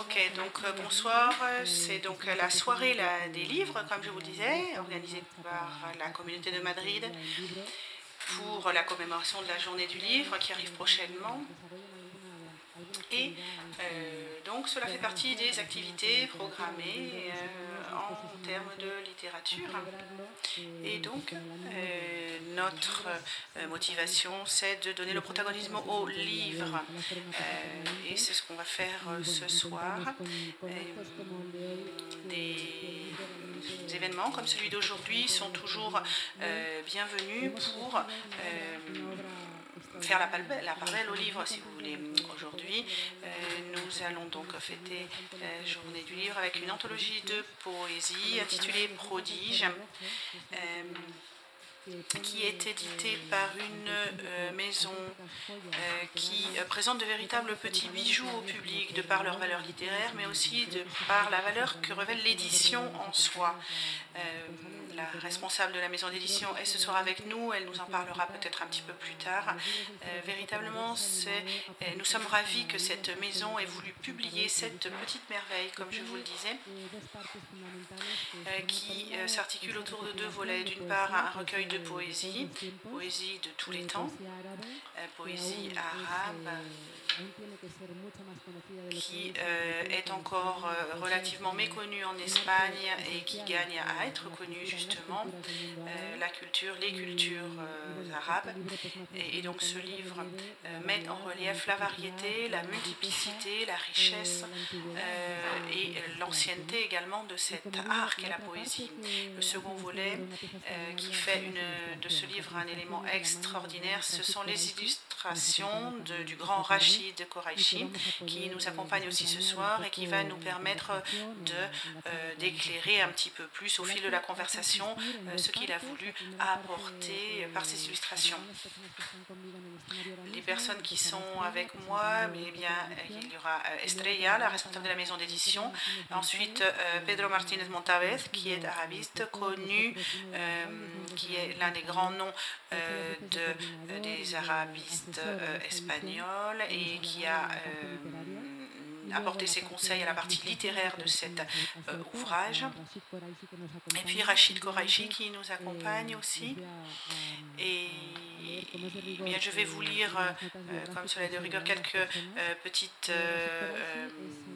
Ok, donc euh, bonsoir. C'est donc la soirée des livres, comme je vous disais, organisée par la communauté de Madrid pour la commémoration de la journée du livre qui arrive prochainement. Et euh, donc cela fait partie des activités programmées euh, en termes de littérature. Et donc euh, notre motivation, c'est de donner le protagonisme au livre. et c'est ce qu'on va faire ce soir. des événements comme celui d'aujourd'hui sont toujours bienvenus pour faire la, la parallèle au livre, si vous voulez. Aujourd'hui, euh, nous allons donc fêter la journée du livre avec une anthologie de poésie intitulée Prodige. Euh, qui est édité par une euh, maison qui présente de véritables petits bijoux au public de par leur valeur littéraire, mais aussi de par la valeur que révèle l'édition en soi la responsable de la maison d'édition est ce soir avec nous. Elle nous en parlera peut-être un petit peu plus tard. Euh, véritablement, euh, nous sommes ravis que cette maison ait voulu publier cette petite merveille, comme je vous le disais, euh, qui s'articule autour de deux volets. D'une part, un recueil de poésie, poésie de tous les temps, poésie arabe qui est encore relativement méconnue en Espagne et qui gagne à être connue justement, euh, la culture, les cultures euh, arabes. Et, donc ce livre euh, met en relief la variété, la multiplicité, la richesse et l'ancienneté également de cet art qu'est la poésie. Le second volet qui fait de ce livre un élément extraordinaire, ce sont les illustrations du grand Rachid Koraïchi qui nous accompagne aussi ce soir et qui va nous permettre d'éclairer un petit peu plus au fil de la conversation euh, ce qu'il a voulu apporter par ses illustrations. Les personnes qui sont avec moi, eh bien, il y aura euh, Estrella, la responsable de la maison d'édition, ensuite euh, Pedro Martinez Montavez, qui est arabiste, connu, qui est l'un des grands noms de, des arabistes espagnols et qui a apporter ses conseils à la partie littéraire de cet euh, ouvrage. Et puis Rachid Koraïchi qui nous accompagne aussi. Et bien, je vais vous lire, euh, euh, comme cela est de rigueur, quelques petites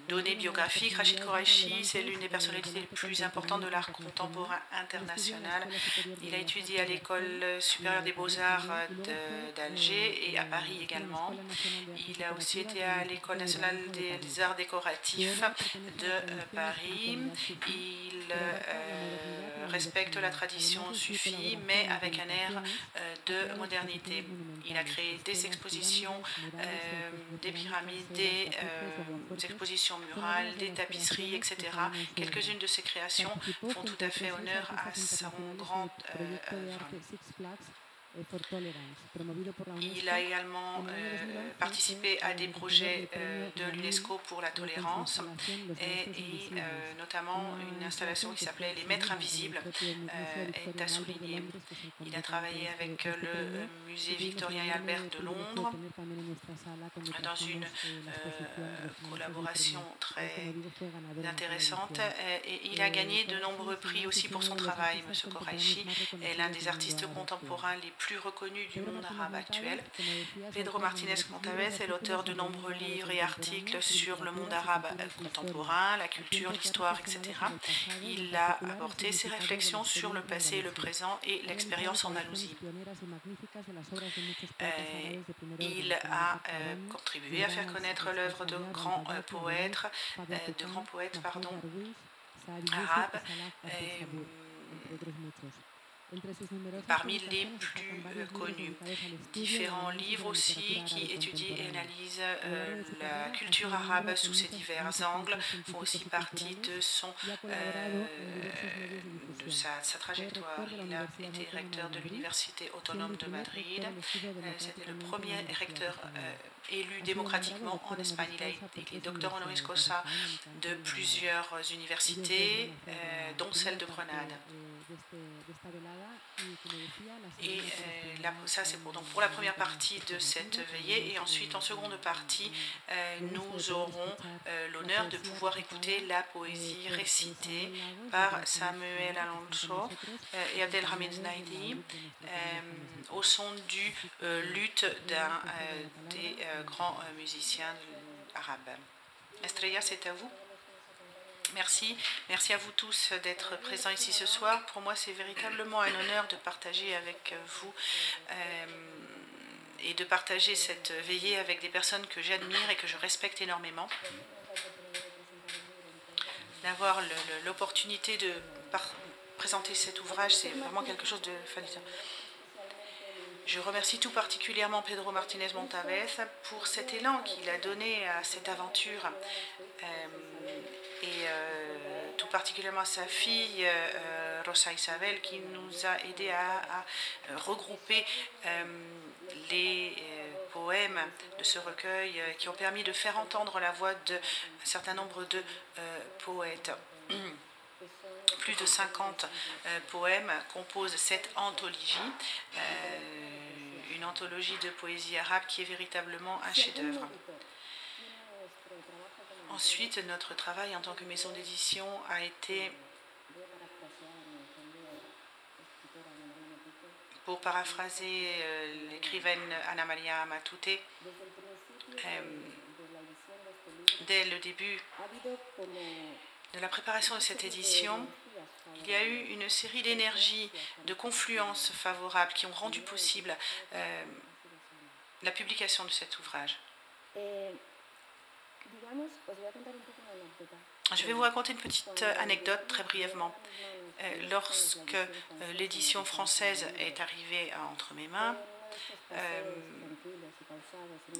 données biographiques. Rachid Koraïchi, c'est l'une des personnalités les plus importantes de l'art contemporain international. Il a étudié à l'école supérieure des beaux-arts d'Alger et à Paris également. Il a aussi été à l'école nationale des arts décoratifs de euh, Paris. Il euh, respecte la tradition suffit, mais avec un air euh, de modernité. Il a créé des expositions, des pyramides, des expositions murales, des tapisseries, etc. Quelques-unes de ses créations font tout à fait honneur à son grand. Il a également euh, participé à des projets euh, de l'UNESCO pour la tolérance et, euh, notamment une installation qui s'appelait Les Maîtres Invisibles est à souligner. Il a travaillé avec le musée Victorien et Albert de Londres dans une collaboration très intéressante et il a gagné de nombreux prix aussi pour son travail. M. Koraïchi est l'un des artistes contemporains les plus reconnu du monde arabe actuel. Pedro Martinez Montavez est l'auteur de nombreux livres et articles sur le monde arabe contemporain, la culture, l'histoire, etc. Il a apporté ses réflexions sur le passé, le présent et l'expérience en Andalousie. Euh, il a euh, contribué à faire connaître l'œuvre de grands euh, poètes, de grands poètes pardon, arabes parmi les plus euh, connus. Différents livres aussi qui étudient et analysent euh, la culture arabe sous ses divers angles font aussi partie de, son, euh, de sa, sa, trajectoire. Il a été recteur de l'Université autonome de Madrid. C'était le premier recteur élu démocratiquement en Espagne. Il a été docteur honoris causa de plusieurs universités, dont celle de Grenade. Et euh, ça, c'est pour, donc pour la première partie de cette veillée. Et ensuite, en seconde partie, euh, nous aurons euh, l'honneur de pouvoir écouter la poésie récitée par Samuel Alonso et Abdelhamid Naidi au son du luth d'un des grands musiciens arabes. Estrella, c'est à vous. Merci. Merci à vous tous d'être présents ici ce soir. Pour moi, c'est véritablement un honneur de partager avec vous euh, et de partager cette veillée avec des personnes que j'admire et que je respecte énormément. D'avoir l'opportunité de présenter cet ouvrage, c'est vraiment quelque chose de. Je remercie tout particulièrement Pedro Martinez Montavez pour cet élan qu'il a donné à cette aventure. Euh, et euh, tout particulièrement sa fille euh, Rosa Isabel qui nous a aidé à, regrouper euh, les poèmes de ce recueil qui ont permis de faire entendre la voix d'un certain nombre de poètes. Plus de 50 poèmes composent cette anthologie, une anthologie de poésie arabe qui est véritablement un chef-d'œuvre. Ensuite, notre travail en tant que maison d'édition a été, pour paraphraser euh, l'écrivaine Anna Maria Matute, euh, dès le début de la préparation de cette édition, il y a eu une série d'énergies, de confluences favorables qui ont rendu possible euh, la publication de cet ouvrage. Je vais vous raconter une petite euh, anecdote très brièvement. Euh, lorsque euh, l'édition française est arrivée entre mes mains,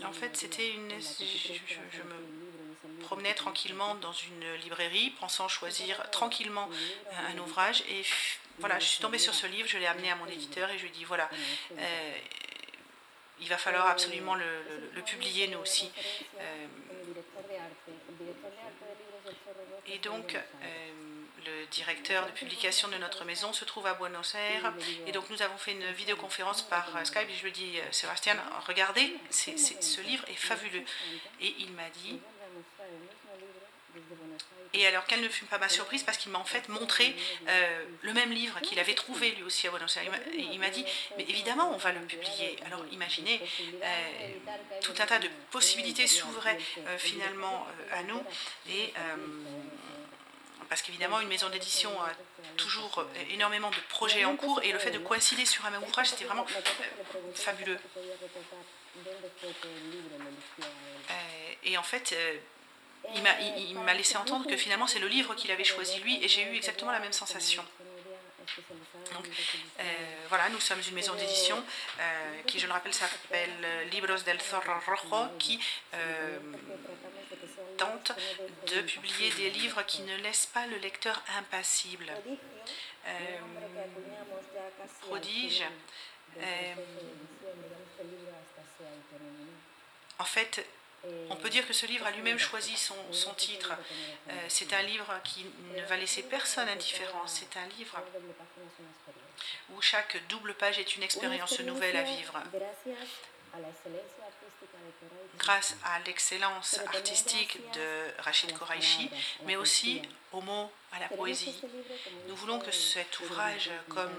en fait, c'était une. Je, me promenais tranquillement dans une librairie, pensant choisir tranquillement un ouvrage. Et voilà, je suis tombée sur ce livre, je l'ai amené à mon éditeur et je lui ai dit voilà, il va falloir absolument le, publier nous aussi. Et donc, euh, le directeur de publication de notre maison se trouve à Buenos Aires. Et donc, nous avons fait une vidéoconférence par euh, Skype. Et je lui ai dit, euh, Sébastien, regardez, ce livre est fabuleux. Et il m'a dit, et alors, quelle ne fut pas ma surprise parce qu'il m'a en fait montré euh, le même livre qu'il avait trouvé lui aussi à Buenos Aires. Il m'a dit, mais évidemment, on va le publier. Alors, imaginez, euh, tout un tas de possibilités s'ouvraient euh, finalement à nous. Et parce qu'évidemment, une maison d'édition a toujours énormément de projets en cours et le fait de coïncider sur un même ouvrage, c'était vraiment fabuleux. et en fait, il m'a laissé entendre que finalement c'est le livre qu'il avait choisi lui et j'ai eu exactement la même sensation. Donc euh, voilà, nous sommes une maison d'édition euh, qui, je le rappelle, s'appelle Libros del Zorro Rojo, qui euh, tente de publier des livres qui ne laissent pas le lecteur impassible. prodige. en fait, on peut dire que ce livre a lui-même choisi son, titre. Euh, c'est un livre qui ne va laisser personne indifférent. C'est un livre où chaque double page est une expérience nouvelle à vivre grâce à l'excellence artistique de Rachid Koraïchi, mais aussi aux mots, à la poésie. Nous voulons que cet ouvrage, comme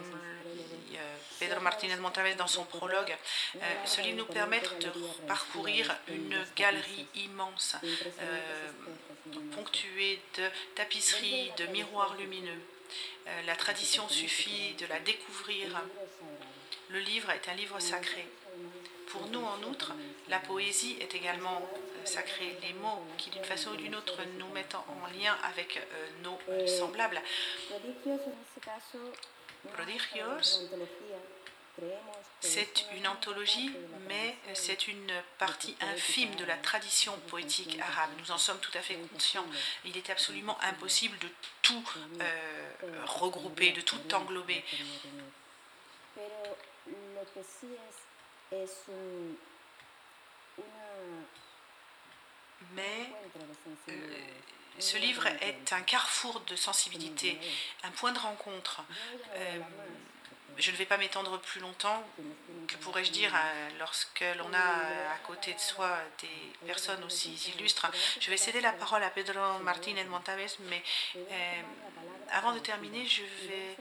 euh, Pedro Martinez Montavez dans son prologue, euh, ce livre nous permette de parcourir une galerie immense, euh, ponctuée de tapisseries, de miroirs lumineux. la tradition suffit de la découvrir. Le livre est un livre sacré. Pour nous, en outre, la poésie est également euh, sacrée. Les mots qui, d'une façon ou d'une autre, nous mettent en lien avec euh, nos euh, semblables. Prodigios, c'est une anthologie, mais c'est une partie infime de la tradition poétique arabe. Nous en sommes tout à fait conscients. Il est absolument impossible de tout regrouper, de tout englober. Mais ce livre est un carrefour de sensibilité, un point de rencontre. Euh, je ne vais pas m'étendre plus longtemps. Que pourrais-je dire lorsque l'on a à côté de soi des personnes aussi illustres? Je vais céder la parole à Pedro Martínez Montaves, mais euh, avant de terminer, je vais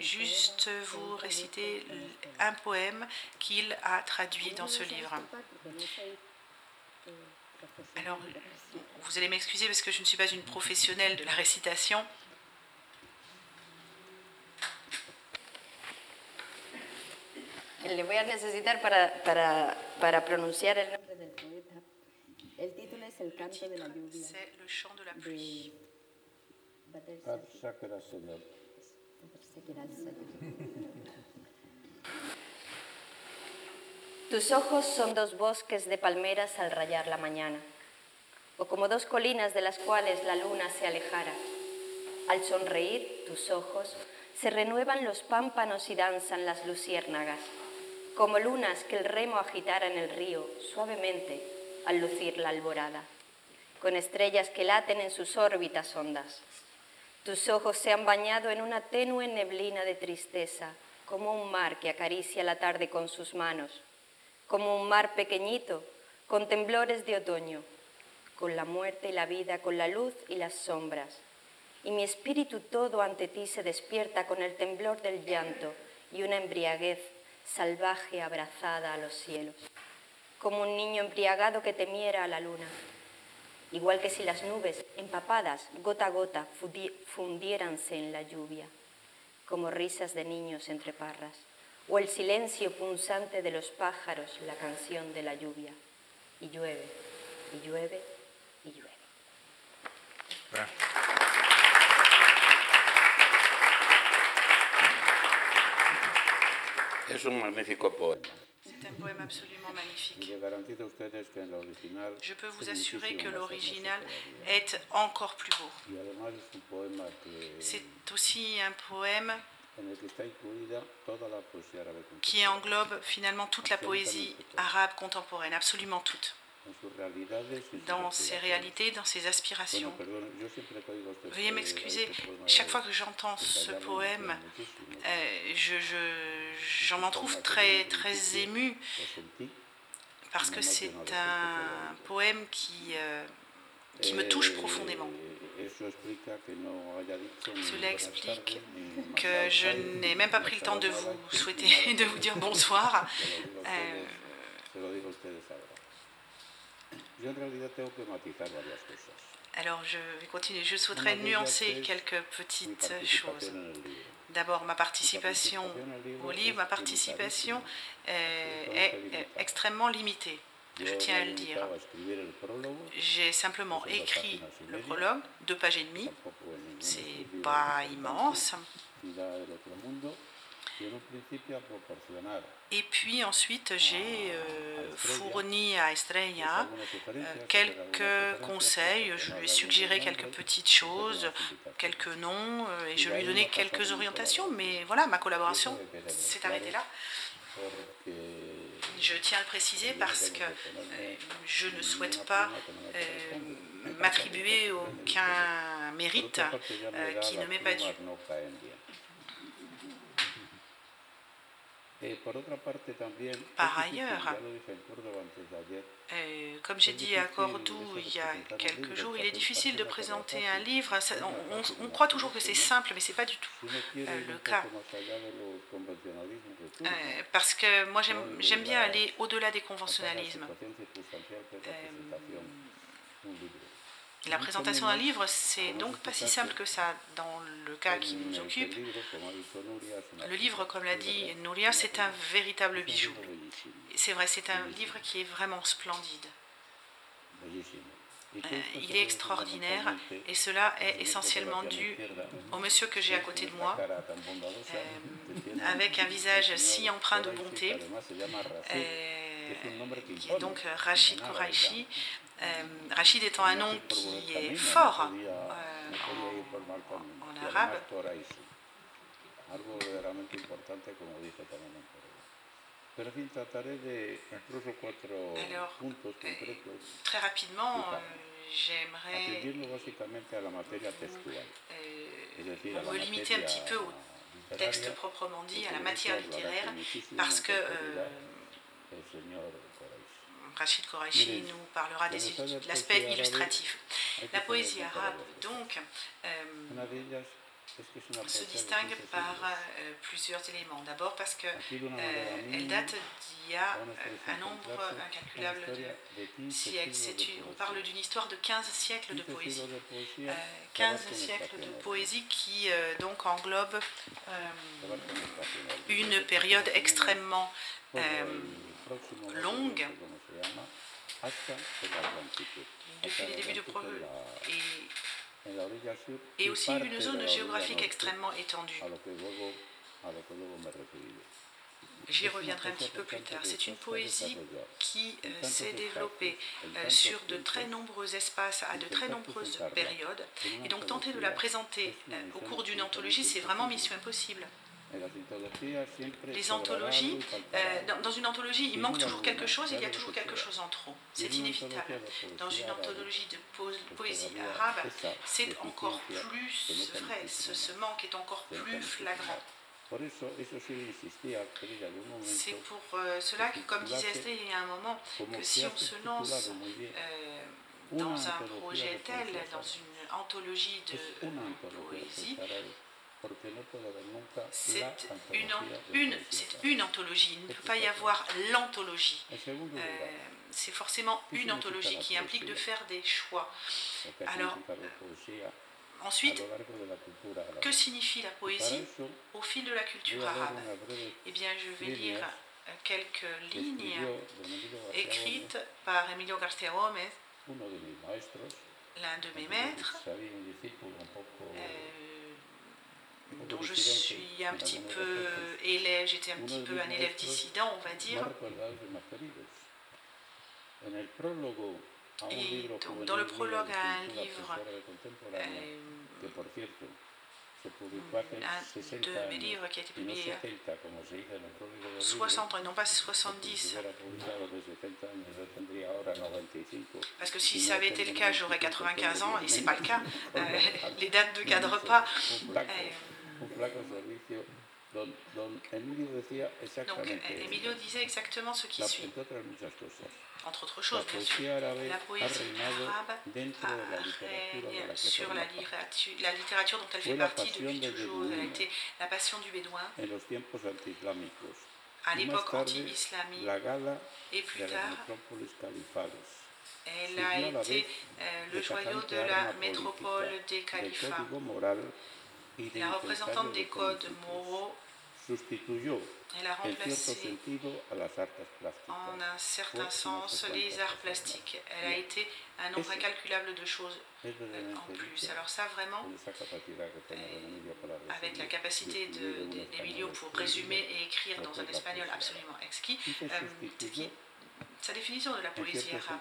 juste vous réciter un poème qu'il a traduit dans ce livre. Alors, vous allez m'excuser parce que je ne suis pas une professionnelle de la récitation. Le voy a necesitar para, para, para pronunciar el nombre del poeta. El título es El canto de la lluvia. C'est le chant de la pluie. Tus ojos son dos bosques de palmeras al rayar la mañana, o como dos colinas de las cuales la luna se alejara. Al sonreír, tus ojos, se renuevan los pámpanos y danzan las luciérnagas, como lunas que el remo agitara en el río suavemente al lucir la alborada, con estrellas que laten en sus órbitas hondas. Tus ojos se han bañado en una tenue neblina de tristeza, como un mar que acaricia la tarde con sus manos como un mar pequeñito, con temblores de otoño, con la muerte y la vida, con la luz y las sombras. Y mi espíritu todo ante ti se despierta con el temblor del llanto y una embriaguez salvaje abrazada a los cielos, como un niño embriagado que temiera a la luna, igual que si las nubes, empapadas, gota a gota, fundiéranse en la lluvia, como risas de niños entre parras o el silencio punzante de los pájaros, la canción de la lluvia. Y llueve, y llueve, y llueve. Es un magnífico poema. C'est un poème absolument magnifique. Je peux vous assurer que l'original est encore plus beau. C'est aussi un poème qui englobe finalement toute la poésie arabe contemporaine, absolument toute, dans ses réalités, dans ses aspirations. Veuillez m'excuser, chaque fois que j'entends ce poème, euh, je, j'en m'en trouve très, très ému, parce que c'est un poème qui, euh, qui me touche profondément. Cela explique que je n'ai même pas pris le temps de vous souhaiter, de vous dire bonsoir. Euh, alors je vais continuer. Je souhaiterais nuancer quelques petites choses. D'abord, ma participation au livre, ma participation euh, est extrêmement limitée je tiens à le dire. J'ai simplement écrit le prologue, deux pages et demie. C'est pas immense. Et puis ensuite, j'ai euh, fourni à Estrella euh, quelques conseils. Je lui ai suggéré quelques petites choses, quelques noms, euh, et je lui ai donné quelques orientations. Mais voilà, ma collaboration s'est arrêtée là. Je tiens à le préciser parce que je ne souhaite pas m'attribuer aucun mérite qui ne m'est pas dû. Par ailleurs, euh, comme j'ai dit à Cordoue il y a quelques jours, il est difficile de présenter un livre. on, croit toujours que c'est simple, mais ce n'est pas du tout euh, le cas. Euh, parce que moi, j'aime bien aller au-delà des conventionnalismes. La présentation d'un livre, c'est donc pas si simple que ça dans le cas qui nous occupe. Le livre, comme l'a dit Nouria, c'est un véritable bijou. C'est vrai, c'est un livre qui est vraiment splendide. Euh, il est extraordinaire et cela est essentiellement dû au monsieur que j'ai à côté de moi, euh, avec un visage si empreint de bonté, euh, qui est donc Rachid Kouraichi, Rachid étant un nom qui est fort euh, en, arabe. Alors, très rapidement, j'aimerais me limiter un petit peu au texte proprement dit, à la matière littéraire, parce que euh, Rachid Korachi nous parlera de l'aspect illustratif. La poésie arabe, donc, euh, se distingue par euh, plusieurs éléments. D'abord parce qu'elle euh, date d'il y a un nombre incalculable de siècles. on parle d'une histoire de 15 siècles de poésie. 15 siècles de poésie qui donc englobe une période extrêmement longue depuis les débuts de et et aussi une zone géographique extrêmement étendue. J'y reviendrai un petit peu plus tard. C'est une poésie qui euh, s'est développée euh, sur de très nombreux espaces, à de très nombreuses périodes. Et donc tenter de la présenter euh, au cours d'une anthologie, c'est vraiment mission impossible. Les anthologies, euh, dans, une anthologie, il manque toujours quelque chose, il y a toujours quelque chose en trop. C'est inévitable. Dans une anthologie de poésie arabe, c'est encore plus vrai, ce, manque est encore plus flagrant. C'est pour euh, cela que, comme disait Esther il y a un moment, que si on se lance euh, dans un projet tel, dans une anthologie de poésie, c'est une, une, une, anthologie, il ne peut pas y avoir l'anthologie. Euh, c'est forcément une anthologie qui implique de faire des choix. Alors, euh, ensuite, que signifie la poésie au fil de la culture arabe? Eh bien, je vais lire euh, quelques lignes écrites par Emilio García Gómez, l'un de mes maîtres dont je suis un petit peu élève, j'étais un petit peu un élève dissident, on va dire. Et donc, dans le prologue à un livre, euh, un de mes livres qui a été publié 60 ans non pas 70. Parce que si ça avait été le cas, j'aurais 95 ans et c'est pas le cas. Euh, les dates ne cadrent pas. Donc, Emilio disait exactement ce qui suit. Entre autres choses, bien sûr, la poésie arabe règne sur la littérature, la littérature dont elle fait partie depuis toujours. Elle a été la passion du bédouin à l'époque anti-islamique. et plus tard elle a été euh, le joyau de la métropole des califats la représentante des codes moraux elle a remplacé en un certain sens les arts plastiques. Elle a été un nombre incalculable de choses euh, en plus. Alors ça vraiment, euh, avec la capacité d'Emilio pour résumer et écrire dans un espagnol absolument exquis, euh, sa définition de la poésie arabe,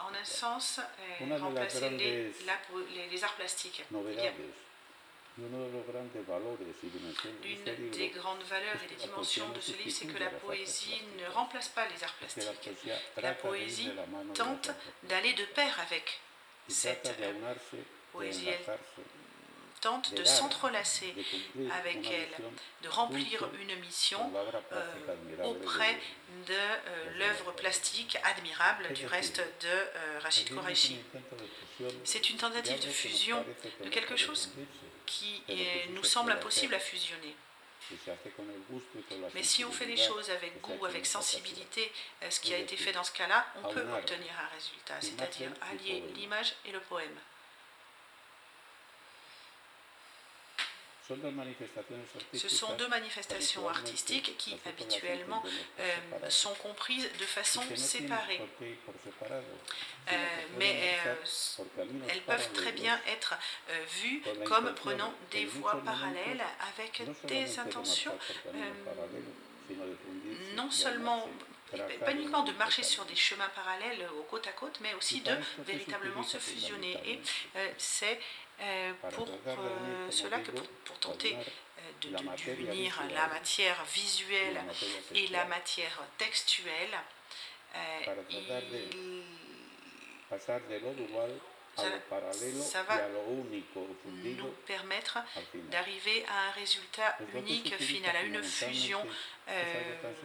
en un sens, remplacer les, les, arts plastiques. L'une des grandes valeurs et des dimensions de ce livre, c'est que la poésie ne remplace pas les arts plastiques. La poésie tente d'aller de pair avec cette poésie. Elle tente de s'entrelacer avec elle, de remplir une mission euh, auprès de euh, l'œuvre plastique admirable du reste de euh, Rachid Kourachi. C'est une tentative de fusion de quelque chose qui nous semble impossible à fusionner. Mais si on fait les choses avec goût, avec sensibilité, euh, ce qui a été fait dans ce cas-là, on peut obtenir un résultat, c'est-à-dire allier l'image et le poème. Ce sont deux manifestations artistiques qui habituellement euh, sont comprises de façon séparée. Euh, mais euh, elles peuvent très bien être vues comme prenant des voies parallèles avec des intentions non seulement pas uniquement de marcher sur des chemins parallèles au côte à côte, mais aussi de véritablement se fusionner. Et c'est pour cela que pour, tenter d'unir la matière visuelle et la matière textuelle, il ça, va nous permettre d'arriver à un résultat unique final, à une fusion euh,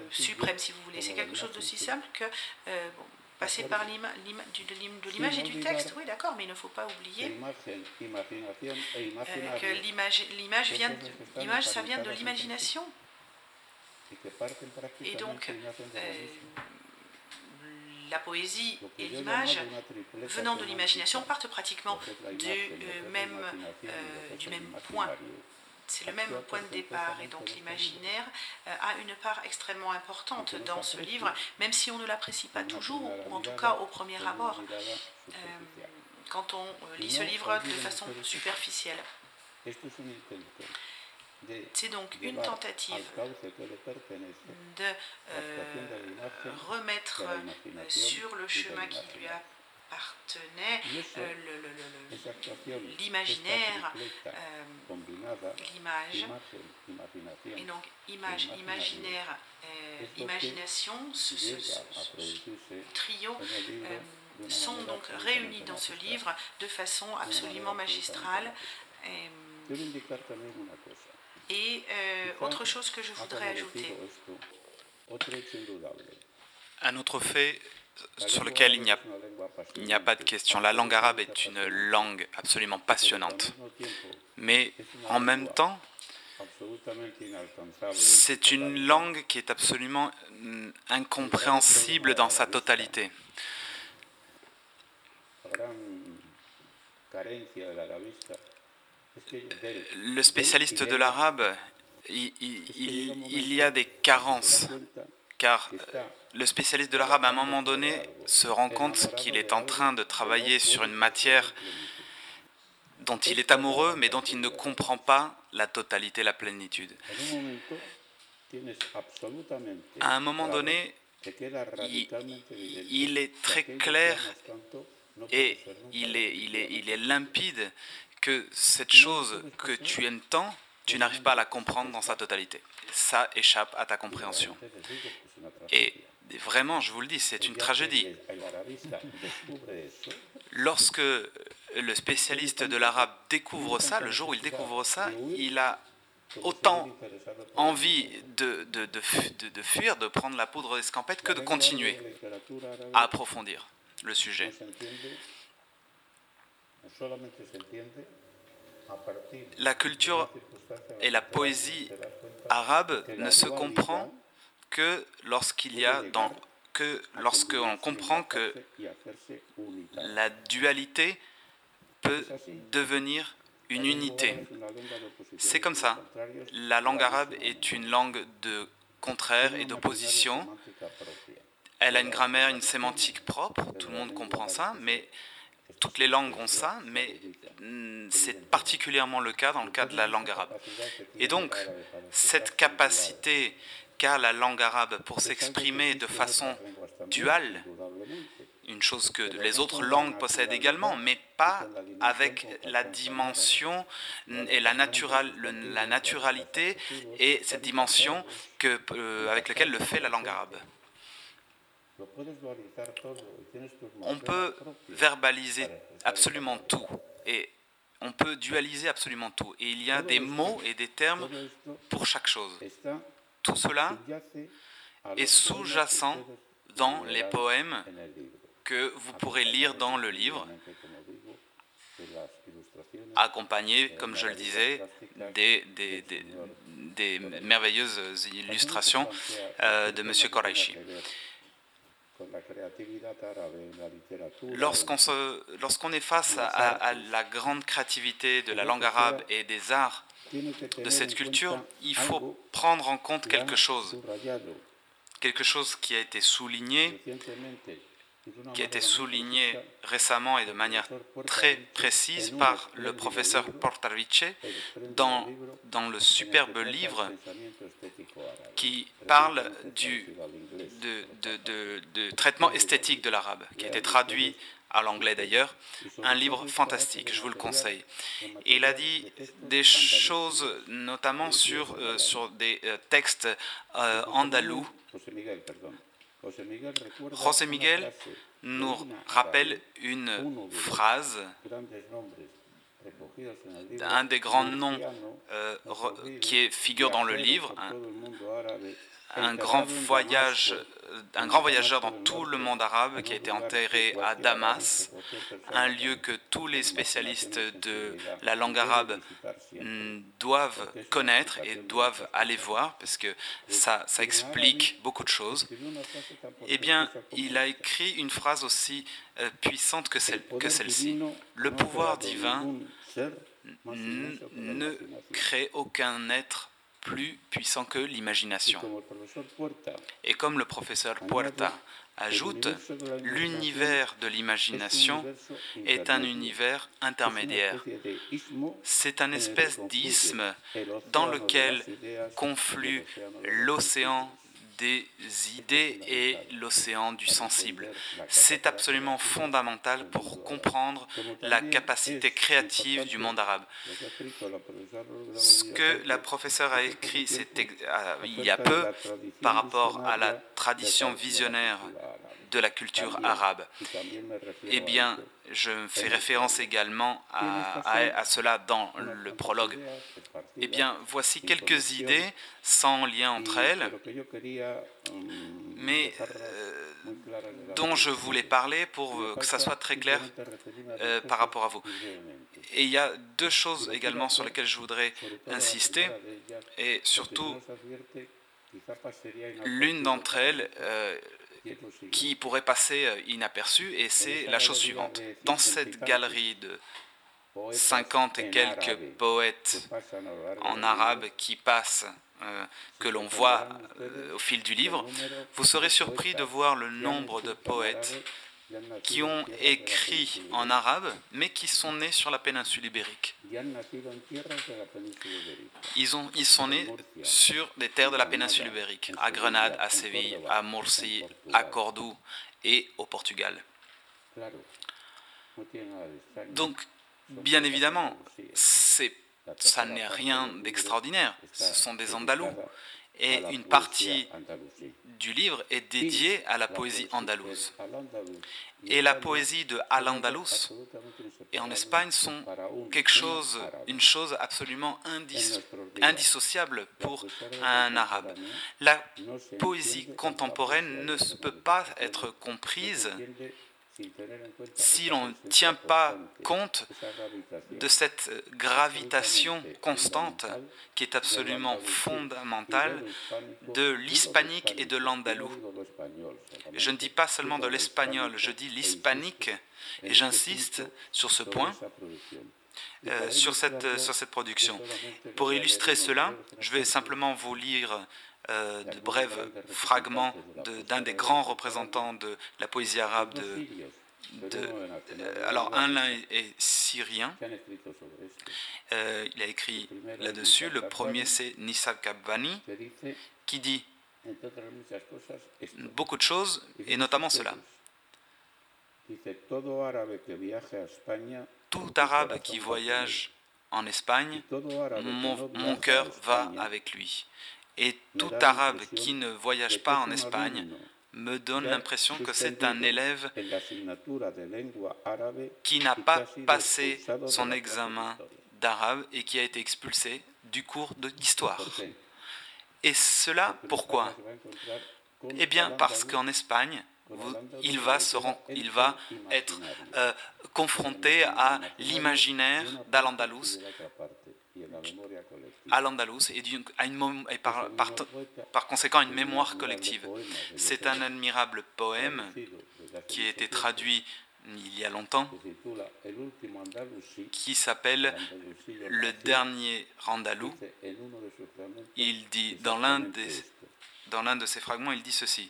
suprême, si vous voulez. C'est quelque chose d'aussi simple que euh, passer par de l'image et du texte, oui d'accord, mais il ne faut pas oublier euh, que l'image vient, l'image ça vient de l'imagination. Et donc, la poésie et l'image venant de l'imagination partent pratiquement du, euh, même, euh, du même point. C'est le même point de départ. Et donc l'imaginaire euh, a une part extrêmement importante dans ce livre, même si on ne l'apprécie pas toujours, ou en tout cas au premier abord, quand on lit ce livre de façon superficielle. C'est donc une tentative de euh, remettre euh, sur le chemin qui lui appartenait euh, l'imaginaire, l'image, et donc image, imaginaire, imagination, ce, trio sont donc réunis dans ce livre de façon absolument magistrale. Et euh, autre chose que je voudrais ajouter. Un autre fait sur lequel il n'y a, il a pas de question. La langue arabe est une langue absolument passionnante. Mais en même temps, c'est une langue qui est absolument incompréhensible dans sa totalité. Le spécialiste de l'arabe, il, il, y a des carences, car le spécialiste de l'arabe, à un moment donné, se rend compte qu'il est en train de travailler sur une matière dont il est amoureux, mais dont il ne comprend pas la totalité, la plénitude. À un moment donné, il, est très clair et il est, limpide que cette chose que tu aimes tant, tu n'arrives pas à la comprendre dans sa totalité. Ça échappe à ta compréhension. Et vraiment, je vous le dis, c'est une tragédie. Lorsque le spécialiste de l'arabe découvre ça, le jour où il découvre ça, il a autant envie de, de, de, de fuir, de prendre la poudre d'escampette, que de continuer à approfondir le sujet. La culture et la poésie arabe ne se comprend que lorsqu'il y a dans que lorsque comprend que la dualité peut devenir une unité. C'est comme ça. La langue arabe est une langue de contraire et d'opposition. Elle a une grammaire, une sémantique propre, tout le monde comprend ça, mais toutes les langues ont ça, mais c'est particulièrement le cas dans le cas de la langue arabe. Et donc, cette capacité qu'a la langue arabe pour s'exprimer de façon duale, une chose que les autres langues possèdent également, mais pas avec la dimension et la, la naturalité et cette dimension que, euh, avec laquelle le fait la langue arabe. On peut verbaliser absolument tout et on peut dualiser absolument tout. Et il y a des mots et des termes pour chaque chose. Tout cela est sous-jacent dans les poèmes que vous pourrez lire dans le livre, accompagné, comme je le disais, des, des, merveilleuses illustrations euh, de M. Koraishi. Lorsqu'on est face à, la grande créativité de la langue arabe et des arts de cette culture, il faut prendre en compte quelque chose, quelque chose qui a été souligné, qui a été souligné récemment et de manière très précise par le professeur Portavice dans, dans le superbe livre qui parle du traitement esthétique de l'arabe, qui a été traduit à l'anglais d'ailleurs, un livre fantastique, je vous le conseille. Et il a dit des choses notamment sur, euh, sur des euh, textes euh, andalous. José Miguel nous rappelle une phrase un des grands noms qui figure dans le livre, un grand voyageur dans tout le monde arabe qui a été enterré à Damas, un lieu que tous les spécialistes de la langue arabe mm, doivent connaître et doivent aller voir parce que ça, explique beaucoup de choses. Eh bien, il a écrit une phrase aussi euh, puissante que celle-ci. Le pouvoir divin ne crée aucun être plus puissant que l'imagination. Et comme le professeur Puerta ajoute, l'univers de l'imagination est un univers intermédiaire. C'est un espèce d'isthme dans lequel conflue l'océan des idées et l'océan du sensible. C'est absolument fondamental pour comprendre la capacité créative du monde arabe. Ce que la professeure a écrit il y a peu par rapport à la tradition visionnaire de la culture arabe. Eh bien, je fais référence également à, cela dans le prologue. Eh bien, voici quelques idées sans lien entre elles, mais euh, dont je voulais parler pour que ça soit très clair euh, par rapport à vous. Et il y a deux choses également sur lesquelles je voudrais insister, et surtout l'une d'entre elles, euh, qui pourrait passer euh, inaperçu, et c'est la chose suivante. Dans cette galerie de 50 et quelques poètes en arabe qui passent, euh, que l'on voit euh, au fil du livre, vous serez surpris de voir le nombre de poètes qui ont écrit en arabe, mais qui sont nés sur la péninsule ibérique. Ils, ont, ils sont nés sur des terres de la péninsule ibérique, à Grenade, à Séville, à Murcie, à Cordoue et au Portugal. Donc, bien évidemment, ça n'est rien d'extraordinaire. Ce sont des Andalous. Et une partie du livre est dédiée à la poésie andalouse. Et la poésie de Al-Andalus et en Espagne sont quelque chose, une chose absolument indissociable pour un arabe. La poésie contemporaine ne peut pas être comprise si l'on ne tient pas compte de cette gravitation constante qui est absolument fondamentale de l'hispanique et de l'andalou. Je ne dis pas seulement de l'espagnol, je dis l'hispanique et j'insiste sur ce point. Euh, sur, cette, sur cette production. Pour illustrer cela, je vais simplement vous lire euh, de brefs fragments d'un des grands représentants de la poésie arabe de, euh, alors un est, syrien, euh, il a écrit là-dessus, le premier c'est Nissa Kabani, qui dit beaucoup de choses, et notamment cela. Tout arabe qui voyage en Espagne, mon, mon cœur va avec lui. Et tout arabe qui ne voyage pas en Espagne me donne l'impression que c'est un élève qui n'a pas passé son examen d'arabe et qui a été expulsé du cours de l'histoire. Et cela, pourquoi? Eh bien, parce qu'en Espagne, il va, se il va être euh, confronté à l'imaginaire d'Al-Andalus à l'Andalous et, et par, conséquent une mémoire collective. C'est un admirable poème qui a été traduit il y a longtemps, qui s'appelle Le dernier Randalou. Il dit, dans l'un dans l'un de ses fragments, il dit ceci.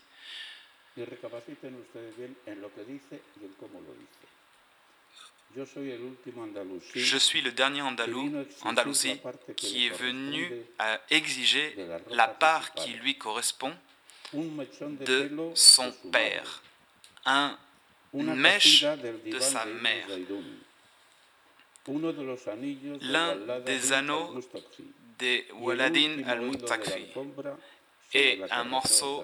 Je suis le dernier Andalou, Andalousie qui est venu à exiger la part qui lui correspond de son père, un, une mèche de sa mère. L'un des anneaux de Waladin al-Mutakfi et un morceau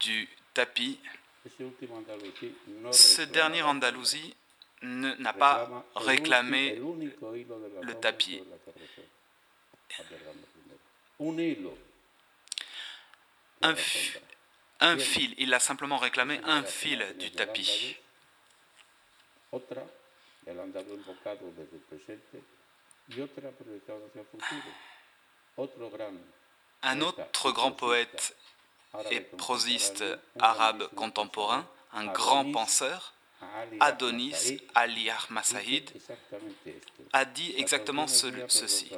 du tapis. Ce dernier Andalousie n'a pas réclamé le tapis. Un, un fil, il a simplement réclamé un fil du tapis. Un autre grand poète et prosiste arabe contemporain, un grand penseur, Adonis Ali Masahid, a dit exactement ceci.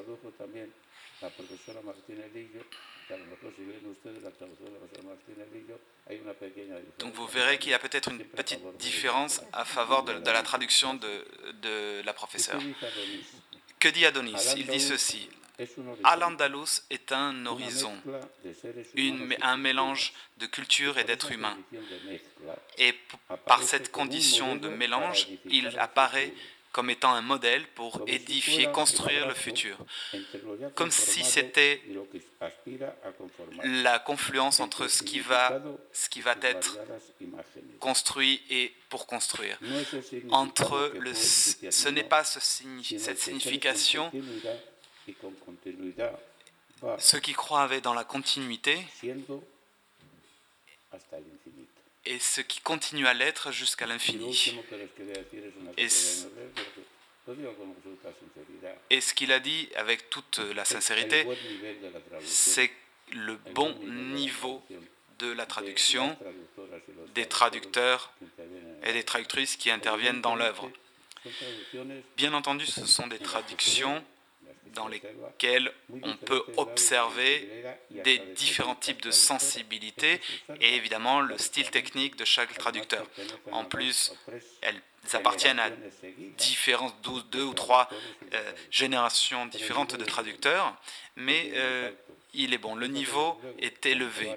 Donc vous verrez qu'il y a peut-être une petite différence à faveur de, la traduction de, la professeure. Que dit Adonis? Il dit ceci. Al-Andalus est un horizon, un mélange de culture et d'êtres humains. Et par cette condition de mélange, il apparaît comme étant un modèle pour édifier, construire le futur. Comme si c'était la confluence entre ce qui va, être construit et pour construire. Entre le, ce n'est pas ce, cette signification. Ceux qui croient dans la continuité et ce qui continue à l'être jusqu'à l'infini. Et, et, ce qu'il a dit avec toute la sincérité, c'est le bon niveau de la traduction des traducteurs et des traductrices qui interviennent dans l'œuvre. Bien entendu, ce sont des traductions dans lesquelles on peut observer des différents types de sensibilité et évidemment le style technique de chaque traducteur. En plus, elles appartiennent à différentes, deux ou trois euh, générations différentes de traducteurs, mais euh, il est bon, le niveau est élevé.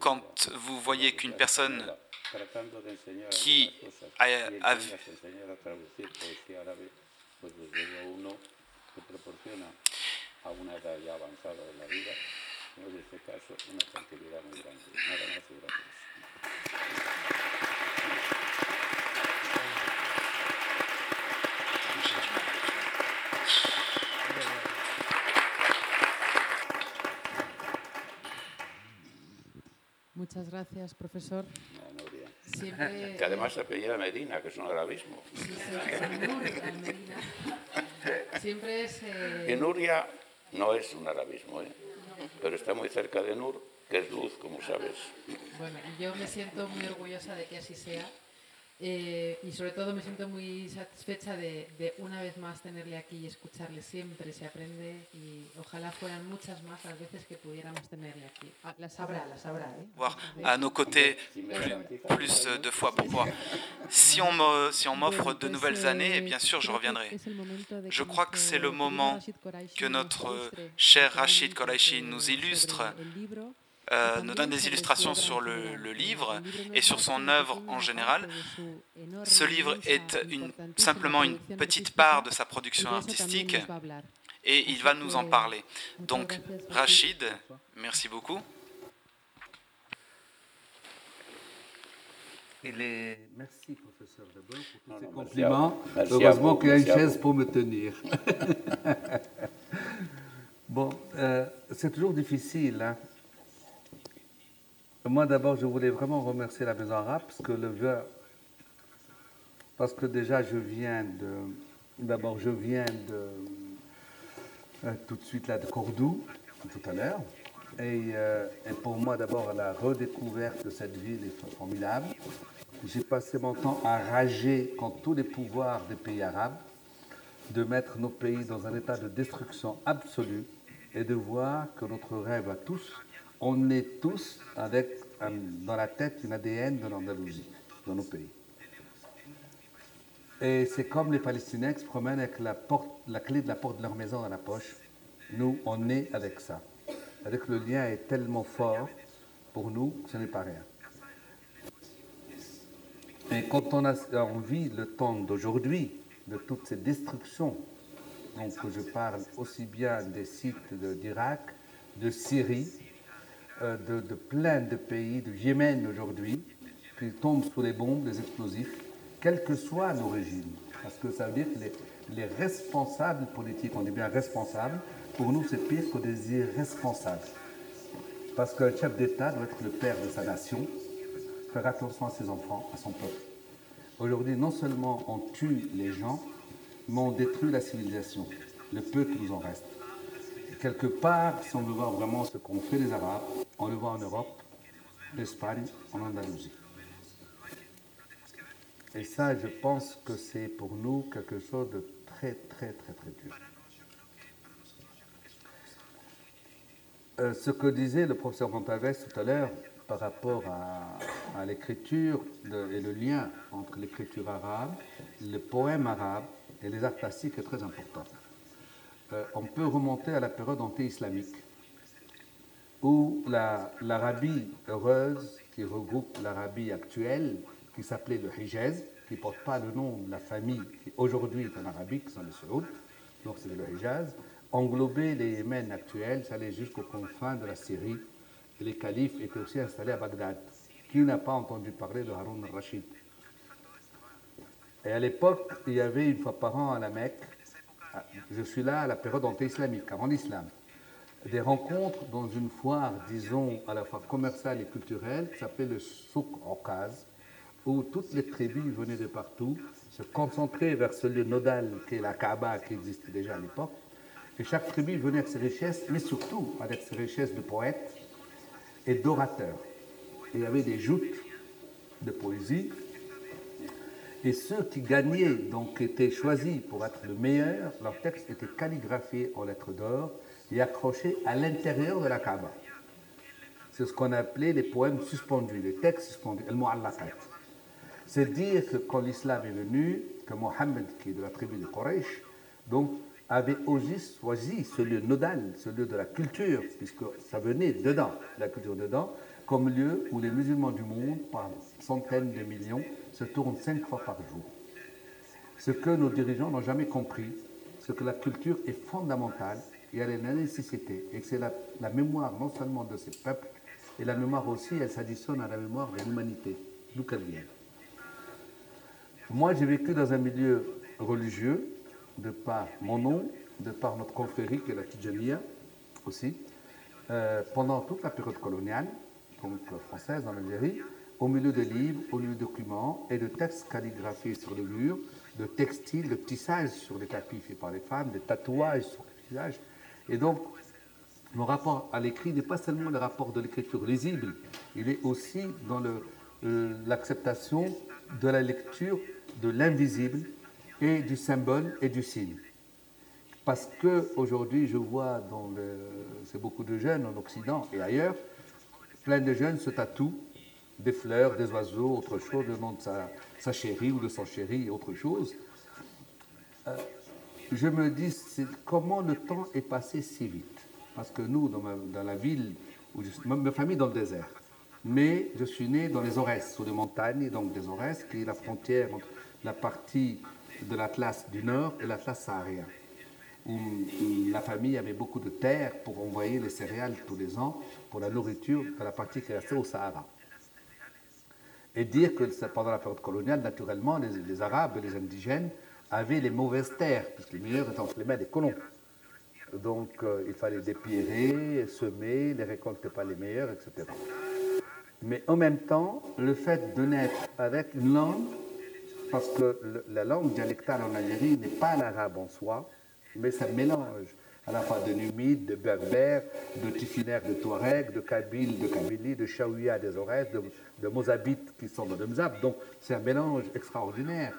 Quand vous voyez qu'une personne qui a, a, a Muchas gracias, profesor. Que además se apellida Medina, que es un grabismo. Sí, Medina. Siempre es... Eh... Y Nuria no es un arabismo, ¿eh? pero está muy cerca de Nur, que es luz, como sabes. Bueno, yo me siento muy orgullosa de que así sea eh, y sobre todo me siento muy satisfecha de, de, una vez más tenerle aquí y escucharle siempre, se aprende y ojalá fueran muchas más las veces que pudiéramos tenerle aquí. Ah, la sabrá, la sabrá. ¿eh? Voir à nos côtés plus, plus de fois pour voir. Si on me, si on m'offre de nouvelles années, bien sûr je reviendrai. Je crois que c'est le moment que notre cher Rachid Koraishi nous illustre euh, nous donne des illustrations sur le, le, livre et sur son œuvre en général. Ce livre est une, simplement une petite part de sa production artistique et il va nous en parler. Donc, Rachid, merci beaucoup. Merci, professeur, d'abord, pour tous ces compliments. Heureusement qu'il y a une chaise pour me tenir. bon, euh, c'est toujours difficile. Hein moi, d'abord, je voulais vraiment remercier la Maison Arabe parce que le parce que déjà, je viens de, d'abord, je viens de, euh, tout de suite là de Cordoue, tout à l'heure, euh, et, pour moi, d'abord, la redécouverte de cette ville est formidable. J'ai passé mon temps à rager contre tous les pouvoirs des pays arabes, de mettre nos pays dans un état de destruction absolue et de voir que notre rêve à tous on est tous avec dans la tête une ADN de l'Andalousie, dans nos pays. Et c'est comme les Palestiniens qui se promènent avec la, porte, la clé de la porte de leur maison dans la poche Nous, on est avec ça. Avec le lien est tellement fort, pour nous, ce n'est pas rien. Et quand on a envie, le temps d'aujourd'hui, de toutes ces destructions, donc je parle aussi bien des sites d'Irak, de, Syrie, de, de, plein de pays, de Yémen aujourd'hui, qui tombent sous les bombes, les explosifs, quels que soient nos régimes. Parce que ça veut dire que les, les responsables politiques, on dit bien responsables, pour nous c'est pire que des irresponsables. Parce qu'un chef d'État doit être le père de sa nation, faire attention à ses enfants, à son peuple. Aujourd'hui, non seulement on tue les gens, mais on détruit la civilisation, le peu qui nous en reste. quelque part, si on veut voir vraiment ce qu'ont fait les Arabes, on le voit en Europe, en Espagne, en Andalousie. Et ça, je pense que c'est pour nous quelque chose de très, très, très, très dur. Euh, ce que disait le professeur Montaves tout à l'heure par rapport à, l'écriture et le lien entre l'écriture arabe, le poème arabe et les arts plastiques est très important. Euh, on peut remonter à la période anté-islamique, où l'Arabie heureuse, qui regroupe l'Arabie actuelle, qui s'appelait le Hijaz, qui ne porte pas le nom de la famille qui aujourd'hui est en Arabie, qui sont les Saoud, donc c'est le Hijaz, englobait les Yémen actuels, ça allait jusqu'aux confins de la Syrie, et les califes étaient aussi installés à Bagdad. Qui n'a pas entendu parler de Haroun al-Rashid Et à l'époque, il y avait une fois par an à la Mecque, je suis là à la période anté-islamique, avant l'islam, des rencontres dans une foire, disons, à la fois commerciale et culturelle, qui s'appelait le Souk Okaz, où toutes les tribus venaient de partout, se concentraient vers ce lieu nodal qui est la Kaaba qui existait déjà à l'époque. Et chaque tribu venait avec ses richesses, mais surtout avec ses richesses de poètes et d'orateurs. Il y avait des joutes de poésie. Et ceux qui gagnaient, donc étaient choisis pour être le meilleur, leurs textes étaient calligraphiés en lettres d'or et accrochés à l'intérieur de la Kaaba. C'est ce qu'on appelait les poèmes suspendus, les textes suspendus, el mu'allaqat. C'est dire que quand l'islam est venu, que Mohammed, qui est de la tribu de Quraysh, donc, avait aussi choisi ce lieu nodal, ce lieu de la culture, puisque ça venait dedans, la culture dedans, comme lieu où les musulmans du monde, par centaines de millions, se tournent cinq fois par jour. Ce que nos dirigeants n'ont jamais compris, c'est que la culture est fondamentale et elle est la nécessité, et c'est la, mémoire non seulement de ces peuples, et la mémoire aussi, elle s'additionne à la mémoire de l'humanité, d'où qu'elle vient. Moi, j'ai vécu dans un milieu religieux, de par mon nom, de par notre confrérie qui est la Tijaniya aussi, euh, pendant toute la période coloniale, donc française en Algérie, au milieu de livres, au milieu de documents et de textes calligraphiés sur le mur, de textiles, de tissage sur les tapis faits par les femmes, de tatouages sur les visages. Et donc, mon rapport à l'écrit n'est pas seulement le rapport de l'écriture lisible, il est aussi dans l'acceptation de la lecture de l'invisible et du symbole et du signe. Parce que aujourd'hui, je vois dans le, c'est beaucoup de jeunes en Occident et ailleurs, plein de jeunes se tatouent des fleurs, des oiseaux, autre chose, le nom de sa, chérie ou de son chéri, autre chose. Euh, je me dis, comment le temps est passé si vite. Parce que nous, dans, dans la ville, je, ma famille dans le désert, mais je suis né dans les Aurès, sous les montagnes, donc des Aurès, qui est la frontière entre la partie de l'Atlas du Nord et l'Atlas saharien, où la famille avait beaucoup de terres pour envoyer les céréales tous les ans pour la nourriture de la partie qui restait au Sahara. Et dire que pendant la période coloniale, naturellement, les, Arabes et les indigènes avaient les mauvaises terres, puisque les meilleures étaient entre les mains des colons. Donc euh, il fallait dépierrer, semer, les récoltes n'étaient pas les meilleures, etc. Mais en même temps, le fait de naître avec une langue, parce que la langue dialectale en Algérie n'est pas l'arabe en soi, mais ça mélange à la fois de numide, de berbère, de tifinaire, de touareg, de kabyle, de kabylie, de chaouia des Aurès, de, de mozabites qui sont dans le Mzab. Donc c'est un mélange extraordinaire,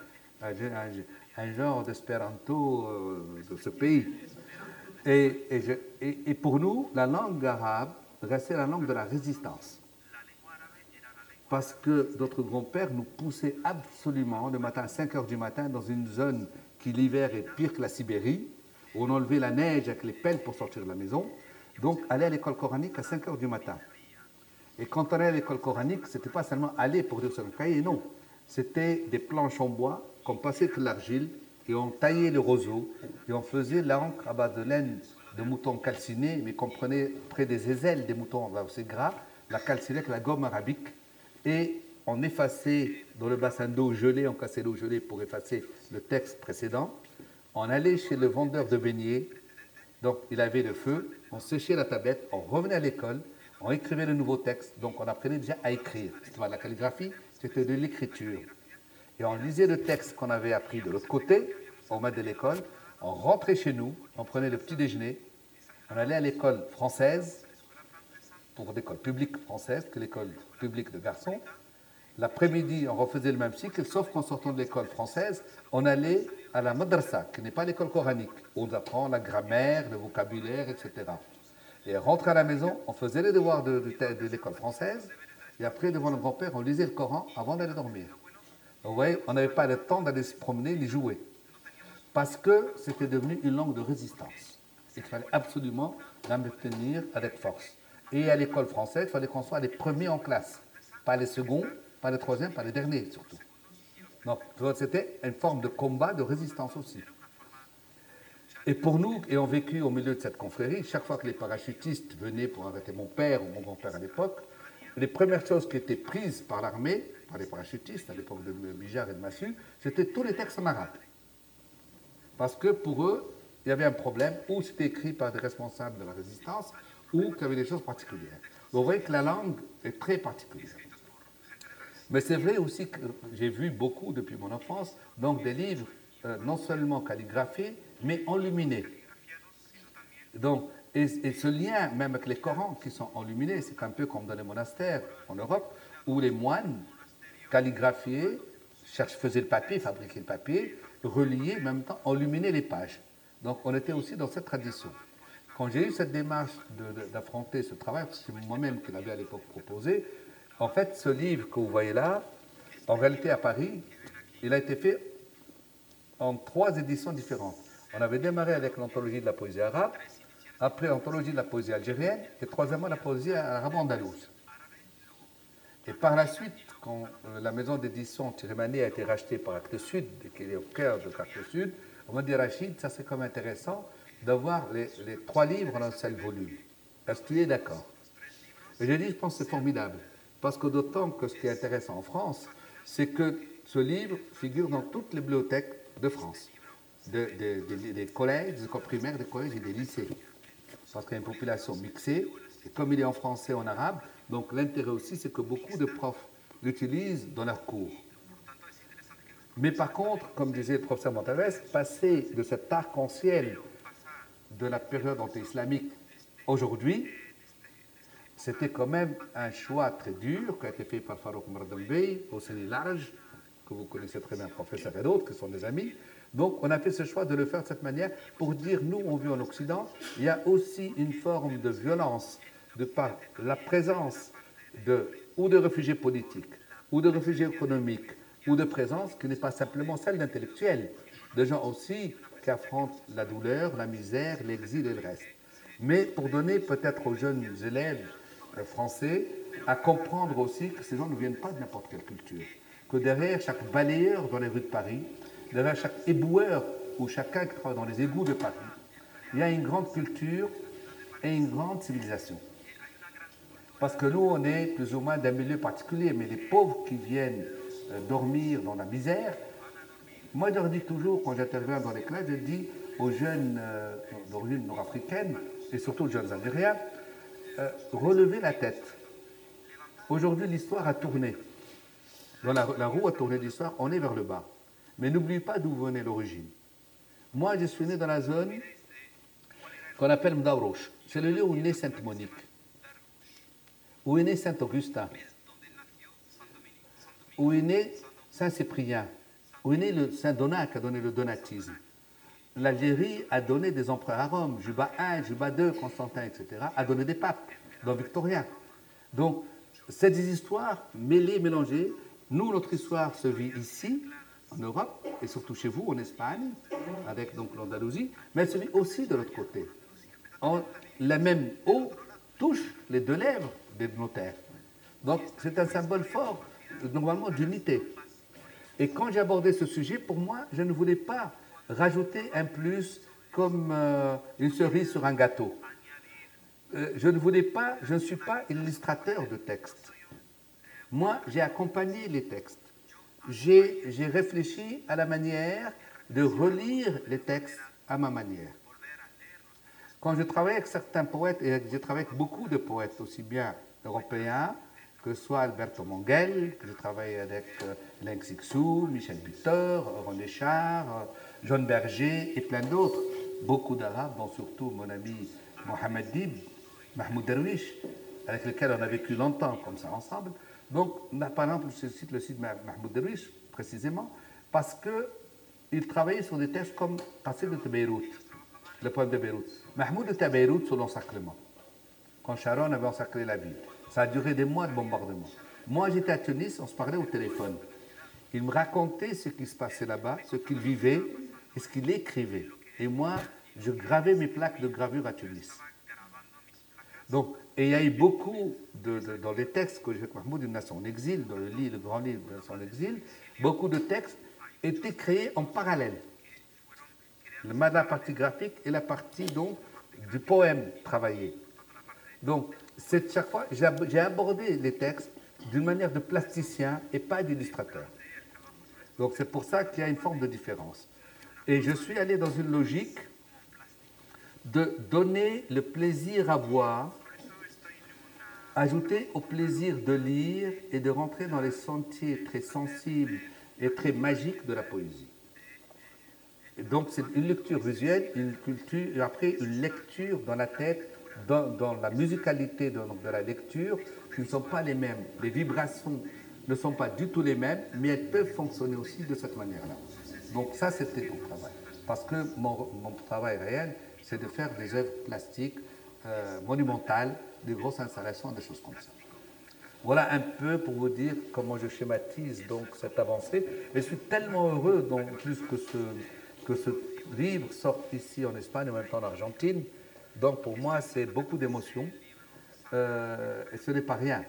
un, genre d'espéranto euh, de ce pays. Et, pour nous, la langue arabe restait la langue de la résistance parce que notre grand-père nous poussait absolument le matin à 5 heures du matin dans une zone qui l'hiver est pire que la Sibérie, où on enlevait la neige avec les pelles pour sortir de la maison. Donc, aller à l'école coranique à 5 heures du matin. Et quand on allait à l'école coranique, ce n'était pas seulement aller pour dire sur le cahier, non. C'était des planches en bois qu'on passait que l'argile et on taillait le roseau et on faisait l'encre à base de laine de moutons calcinés, mais qu'on prenait près des aisselles des moutons assez gras, la calcinée avec la gomme arabique et on effaçait dans le bassin d'eau gelée, on cassait l'eau gelée pour effacer le texte précédent. On allait chez le vendeur de beignets, donc il avait le feu, on séchait la tablette, on revenait à l'école, on écrivait le nouveau texte, donc on apprenait déjà à écrire. C'était de la calligraphie, c'était de l'écriture. Et on lisait le texte qu'on avait appris de l'autre côté, au maître de l'école, on rentrait chez nous, on prenait le petit déjeuner, on allait à l'école française, pour l'école publique française, que l'école publique de garçons. L'après-midi, on refaisait le même cycle, sauf qu'en sortant de l'école française, on allait à la madrasa, qui n'est pas l'école coranique, où on apprend la grammaire, le vocabulaire, etc. Et rentrer à la maison, on faisait les devoirs de, de, l'école française, et après, devant le grand-père, on lisait le Coran avant d'aller dormir. Voyez, on n'avait pas le temps d'aller se promener ni jouer, parce que c'était devenu une langue de résistance. Il fallait absolument la maintenir avec force. Et à l'école française, il fallait qu'on soit les premiers en classe, pas les seconds, pas les troisièmes, pas les derniers surtout. Donc, c'était une forme de combat, de résistance aussi. Et pour nous, ayant vécu au milieu de cette confrérie, chaque fois que les parachutistes venaient pour arrêter mon père ou mon grand-père à l'époque, les premières choses qui étaient prises par l'armée, par les parachutistes, à l'époque de Bijar et de Massu, c'était tous les textes en arabe. Parce que pour eux, il y avait un problème, ou c'était écrit par des responsables de la résistance, ou qu'il y avait des choses particulières. Vous voyez que la langue est très particulière. Mais c'est vrai aussi que j'ai vu beaucoup depuis mon enfance, donc des livres euh, non seulement calligraphiés, mais enluminés. Donc, et, ce lien, même avec les Corans qui sont enluminés, c'est un peu comme dans les monastères en Europe, où les moines calligraphiés faisaient le papier, fabriquaient le papier, reliaient, en même temps enluminaient les pages. Donc, on était aussi dans cette tradition. Quand j'ai eu cette démarche d'affronter ce travail, c'est moi-même qui l'avais à l'époque proposé, en fait, ce livre que vous voyez là, en réalité à Paris, il a été fait en trois éditions différentes. On avait démarré avec l'anthologie de la poésie arabe, après l'anthologie de la poésie algérienne, et troisièmement la poésie arabe-andalouse. Et par la suite, quand euh, la maison d'édition Tirimani a été rachetée par Actes Sud, qui est au cœur de Actes Sud, on m'a dit Rachid, ça c'est comme intéressant d'avoir les, les, trois livres en un seul volume. Est-ce que tu es d'accord? Et j'ai dit, je pense que c'est formidable. Parce que d'autant que ce qui est intéressant en France, c'est que ce livre figure dans toutes les bibliothèques de France, des collèges, des primaires, des collèges et des lycées. Parce qu'il y a une population mixée, et comme il est en français et en arabe, donc l'intérêt aussi, c'est que beaucoup de profs l'utilisent dans leurs cours. Mais par contre, comme disait le professeur Montalès, passer de cet arc-en-ciel de la période anti-islamique aujourd'hui, c'était quand même un choix très dur qui a été fait par Farouk Mardambey, Hosseini Large, que vous connaissez très bien, professeur et d'autres, qui sont des amis. Donc, on a fait ce choix de le faire de cette manière pour dire, nous, on vit en Occident, il y a aussi une forme de violence de par la présence de, ou de réfugiés politiques, ou de réfugiés économiques, ou de présence qui n'est pas simplement celle d'intellectuels, de gens aussi qui affrontent la douleur, la misère, l'exil et le reste. Mais pour donner peut-être aux jeunes élèves français à comprendre aussi que ces gens ne viennent pas de n'importe quelle culture. Que derrière chaque balayeur dans les rues de Paris, derrière chaque éboueur ou chacun qui travaille dans les égouts de Paris, il y a une grande culture et une grande civilisation. Parce que nous, on est plus ou moins d'un milieu particulier, mais les pauvres qui viennent euh, dormir dans la misère, moi je leur dis toujours, quand j'interviens dans les classes, je dis aux jeunes euh, nord-africaine, et surtout aux jeunes algériens, euh, relever la tête. Aujourd'hui, l'histoire a tourné. Dans la, roue a tourné l'histoire, on est vers le bas. Mais n'oubliez pas d'où venait l'origine. Moi, je suis né dans la zone qu'on appelle Mdaourouch. C'est le lieu où est né Sainte Monique, où est né Saint Augustin, où est né Saint Cyprien, où est né le Saint Donat qui a donné le donatisme l'Algérie a donné des empereurs à Rome, Juba I, Juba II, Constantin, etc., a donné des papes, dans Victoria. Donc, c'est des histoires mêlées, mélangées. Nous, notre histoire se vit ici, en Europe, et surtout chez vous, en Espagne, avec donc l'Andalousie, mais vit aussi de l'autre côté. La même eau touche les deux lèvres des notaires. Donc c'est un symbole fort, normalement, d'unité. Et quand j'ai abordé ce sujet, pour moi, je ne voulais pas rajouter un plus comme euh, une cerise sur un gâteau. Euh, je ne voulais pas, je ne suis pas illustrateur de textes. Moi, j'ai accompagné les textes. J'ai réfléchi à la manière de relire les textes à ma manière. Quand je travaille avec certains poètes, et j'ai travaillé avec beaucoup de poètes, aussi bien européens, que ce soit Alberto Mongel, que je travaille avec euh, Len Michel Butor, René Char, euh, John Berger et plein d'autres. Beaucoup d'Arabes, dont surtout mon ami Mohamed Dib, Mahmoud Derwish, avec lequel on a vécu longtemps comme ça ensemble. Donc, par exemple, je cite le site Mahmoud Derwish, précisément, parce qu'il travaillait sur des textes comme Qassid de Beyrouth, le poème de Beyrouth. Mahmoud était à Beyrouth sous l'ensacrement, quand Sharon avait encerclé la ville. Ça a duré des mois de bombardement. Moi, j'étais à Tunis, on se parlait au téléphone. Il me racontait ce qui se passait là-bas, ce qu'il vivait et ce qu'il écrivait. Et moi, je gravais mes plaques de gravure à Tunis. Donc, et il y a eu beaucoup, de, dans les textes que fait Mahmoud, nation en exil, dans le grand livre de en exil, beaucoup de textes étaient créés en parallèle. Le, la partie graphique et la partie donc du poème travaillé. Donc, c'est chaque fois, j'ai abordé les textes d'une manière de plasticien et pas d'illustrateur. Donc c'est pour ça qu'il y a une forme de différence. Et je suis allé dans une logique de donner le plaisir à voir, ajouter au plaisir de lire et de rentrer dans les sentiers très sensibles et très magiques de la poésie. donc c'est une lecture visuelle, une culture, et après une lecture dans la tête dans, la musicalité de, la lecture qui ne sont pas les mêmes. Les vibrations ne sont pas du tout les mêmes, mais elles peuvent fonctionner aussi de cette manière-là. Donc ça, c'était mon travail. Parce que mon, travail réel, c'est de faire des œuvres plastiques euh, monumentales, des grosses installations, des choses comme ça. Voilà un peu pour vous dire comment je schématise donc cette avancée. Je suis tellement heureux, donc, plus que ce, que ce livre sorte ici en Espagne, en même temps en Argentine, donc pour moi, c'est beaucoup d'émotions. Euh, et ce n'est pas rien.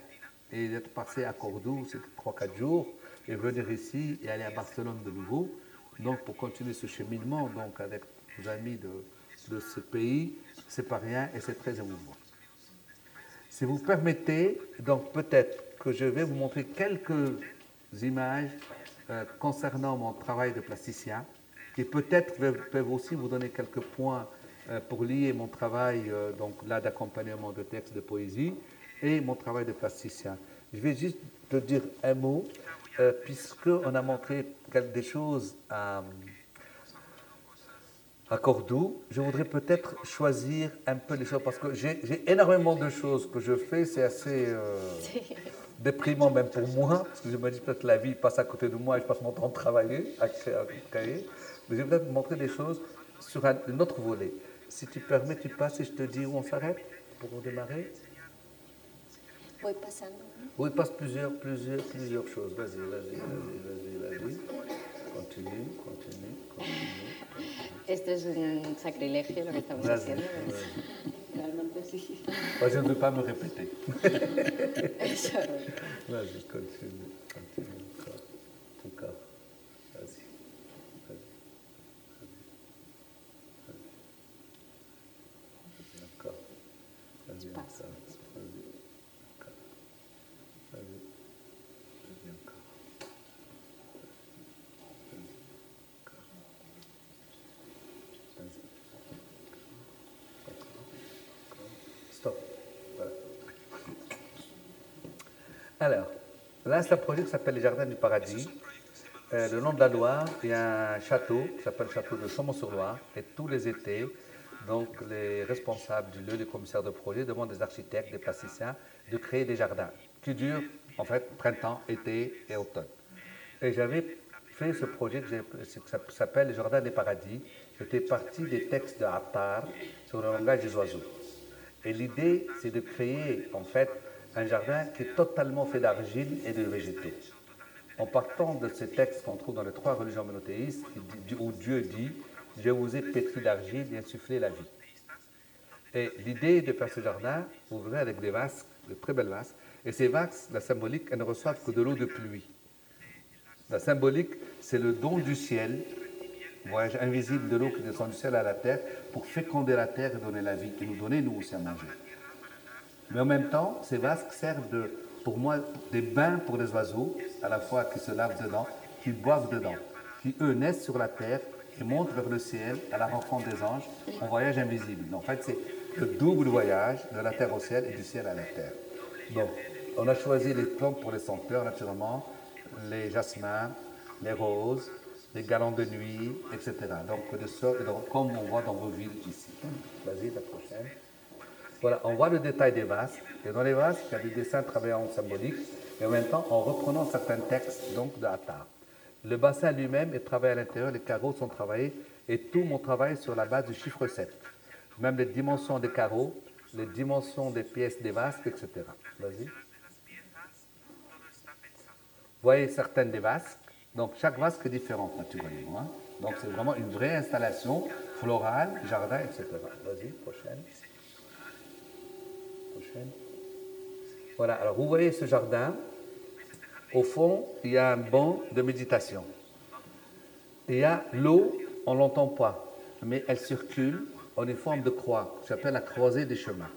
Et d'être passé à Cordoue, c'est 3-4 jours, et venir ici et aller à Barcelone de nouveau. Donc pour continuer ce cheminement donc avec nos amis de, de ce pays, c'est pas rien et c'est très émouvant. Si vous permettez, donc peut-être que je vais vous montrer quelques images euh, concernant mon travail de plasticien, qui peut-être peuvent aussi vous donner quelques points euh, pour lier mon travail euh, donc là d'accompagnement de textes de poésie et mon travail de plasticien. Je vais juste te dire un mot, puisqu'on a montré des choses à, à Cordoue, je voudrais peut-être choisir un peu les choses, parce que j'ai énormément de choses que je fais, c'est assez déprimant même pour moi, parce que je me dis peut-être que la vie passe à côté de moi et je passe mon temps à travailler, à créer. Mais je vais peut-être montrer des choses sur un autre volet. Si tu permets, tu passes et je te dis où on s'arrête pour démarrer. Voy pasando. Oui, passe plusieurs, plusieurs, plusieurs choses. Vas-y, vas-y, vas-y, vas-y, vas-y. Continue, continue, continue. Esto es un sacrilegio lo que estamos vas haciendo. Realmente sí. Moi, je ne veux pas me répéter. Vas-y, continue, continue encore, encore. Alors, là, c'est un projet qui s'appelle les Jardins du Paradis. Euh, le nom de la Loire, il y a un château qui s'appelle le château de Chaumont-sur-Loire. Et tous les étés, donc les responsables du lieu, les commissaires de projet, demandent des architectes, des plasticiens de créer des jardins qui durent en fait printemps, été et automne. Et j'avais fait ce projet qui s'appelle les Jardins des Paradis. J'étais parti des textes de Attar sur le langage des oiseaux. Et l'idée, c'est de créer en fait un jardin qui est totalement fait d'argile et de végétaux. en partant de ces textes qu'on trouve dans les trois religions monothéistes, où Dieu dit Je vous ai pétri d'argile et insufflé la vie. Et l'idée de faire ce jardin, vous verrez avec des vases, de très belles vases, et ces vases, la symbolique, elles ne reçoivent que de l'eau de pluie. La symbolique, c'est le don du ciel, voyage invisible de l'eau qui descend du ciel à la terre pour féconder la terre et donner la vie, et nous donner nous aussi à manger. Mais en même temps, ces vases servent pour moi des bains pour les oiseaux, à la fois qui se lavent dedans, qui boivent dedans, qui eux naissent sur la terre et montent vers le ciel à la rencontre des anges en voyage invisible. En fait, c'est le double voyage de la terre au ciel et du ciel à la terre. Donc, on a choisi les plantes pour les senteurs, naturellement, les jasmins, les roses, les galons de nuit, etc. Donc, de sorte, comme on voit dans vos villes ici. Vas-y, la prochaine. Voilà, on voit le détail des vases. Et dans les vases, il y a des dessins travaillés en symbolique et en même temps en reprenant certains textes donc de Attar. Le bassin lui-même est travaillé à l'intérieur, les carreaux sont travaillés et tout mon travail sur la base du chiffre 7. Même les dimensions des carreaux, les dimensions des pièces des vases, etc. Vas-y. Voyez certaines des vases. Donc chaque vasque est différente naturellement. Hein. Donc c'est vraiment une vraie installation florale, jardin, etc. Vas-y, prochaine. Voilà, alors vous voyez ce jardin. Au fond, il y a un banc de méditation. Il y a l'eau, on ne l'entend pas, mais elle circule en une forme de croix, j'appelle la croisée des chemins.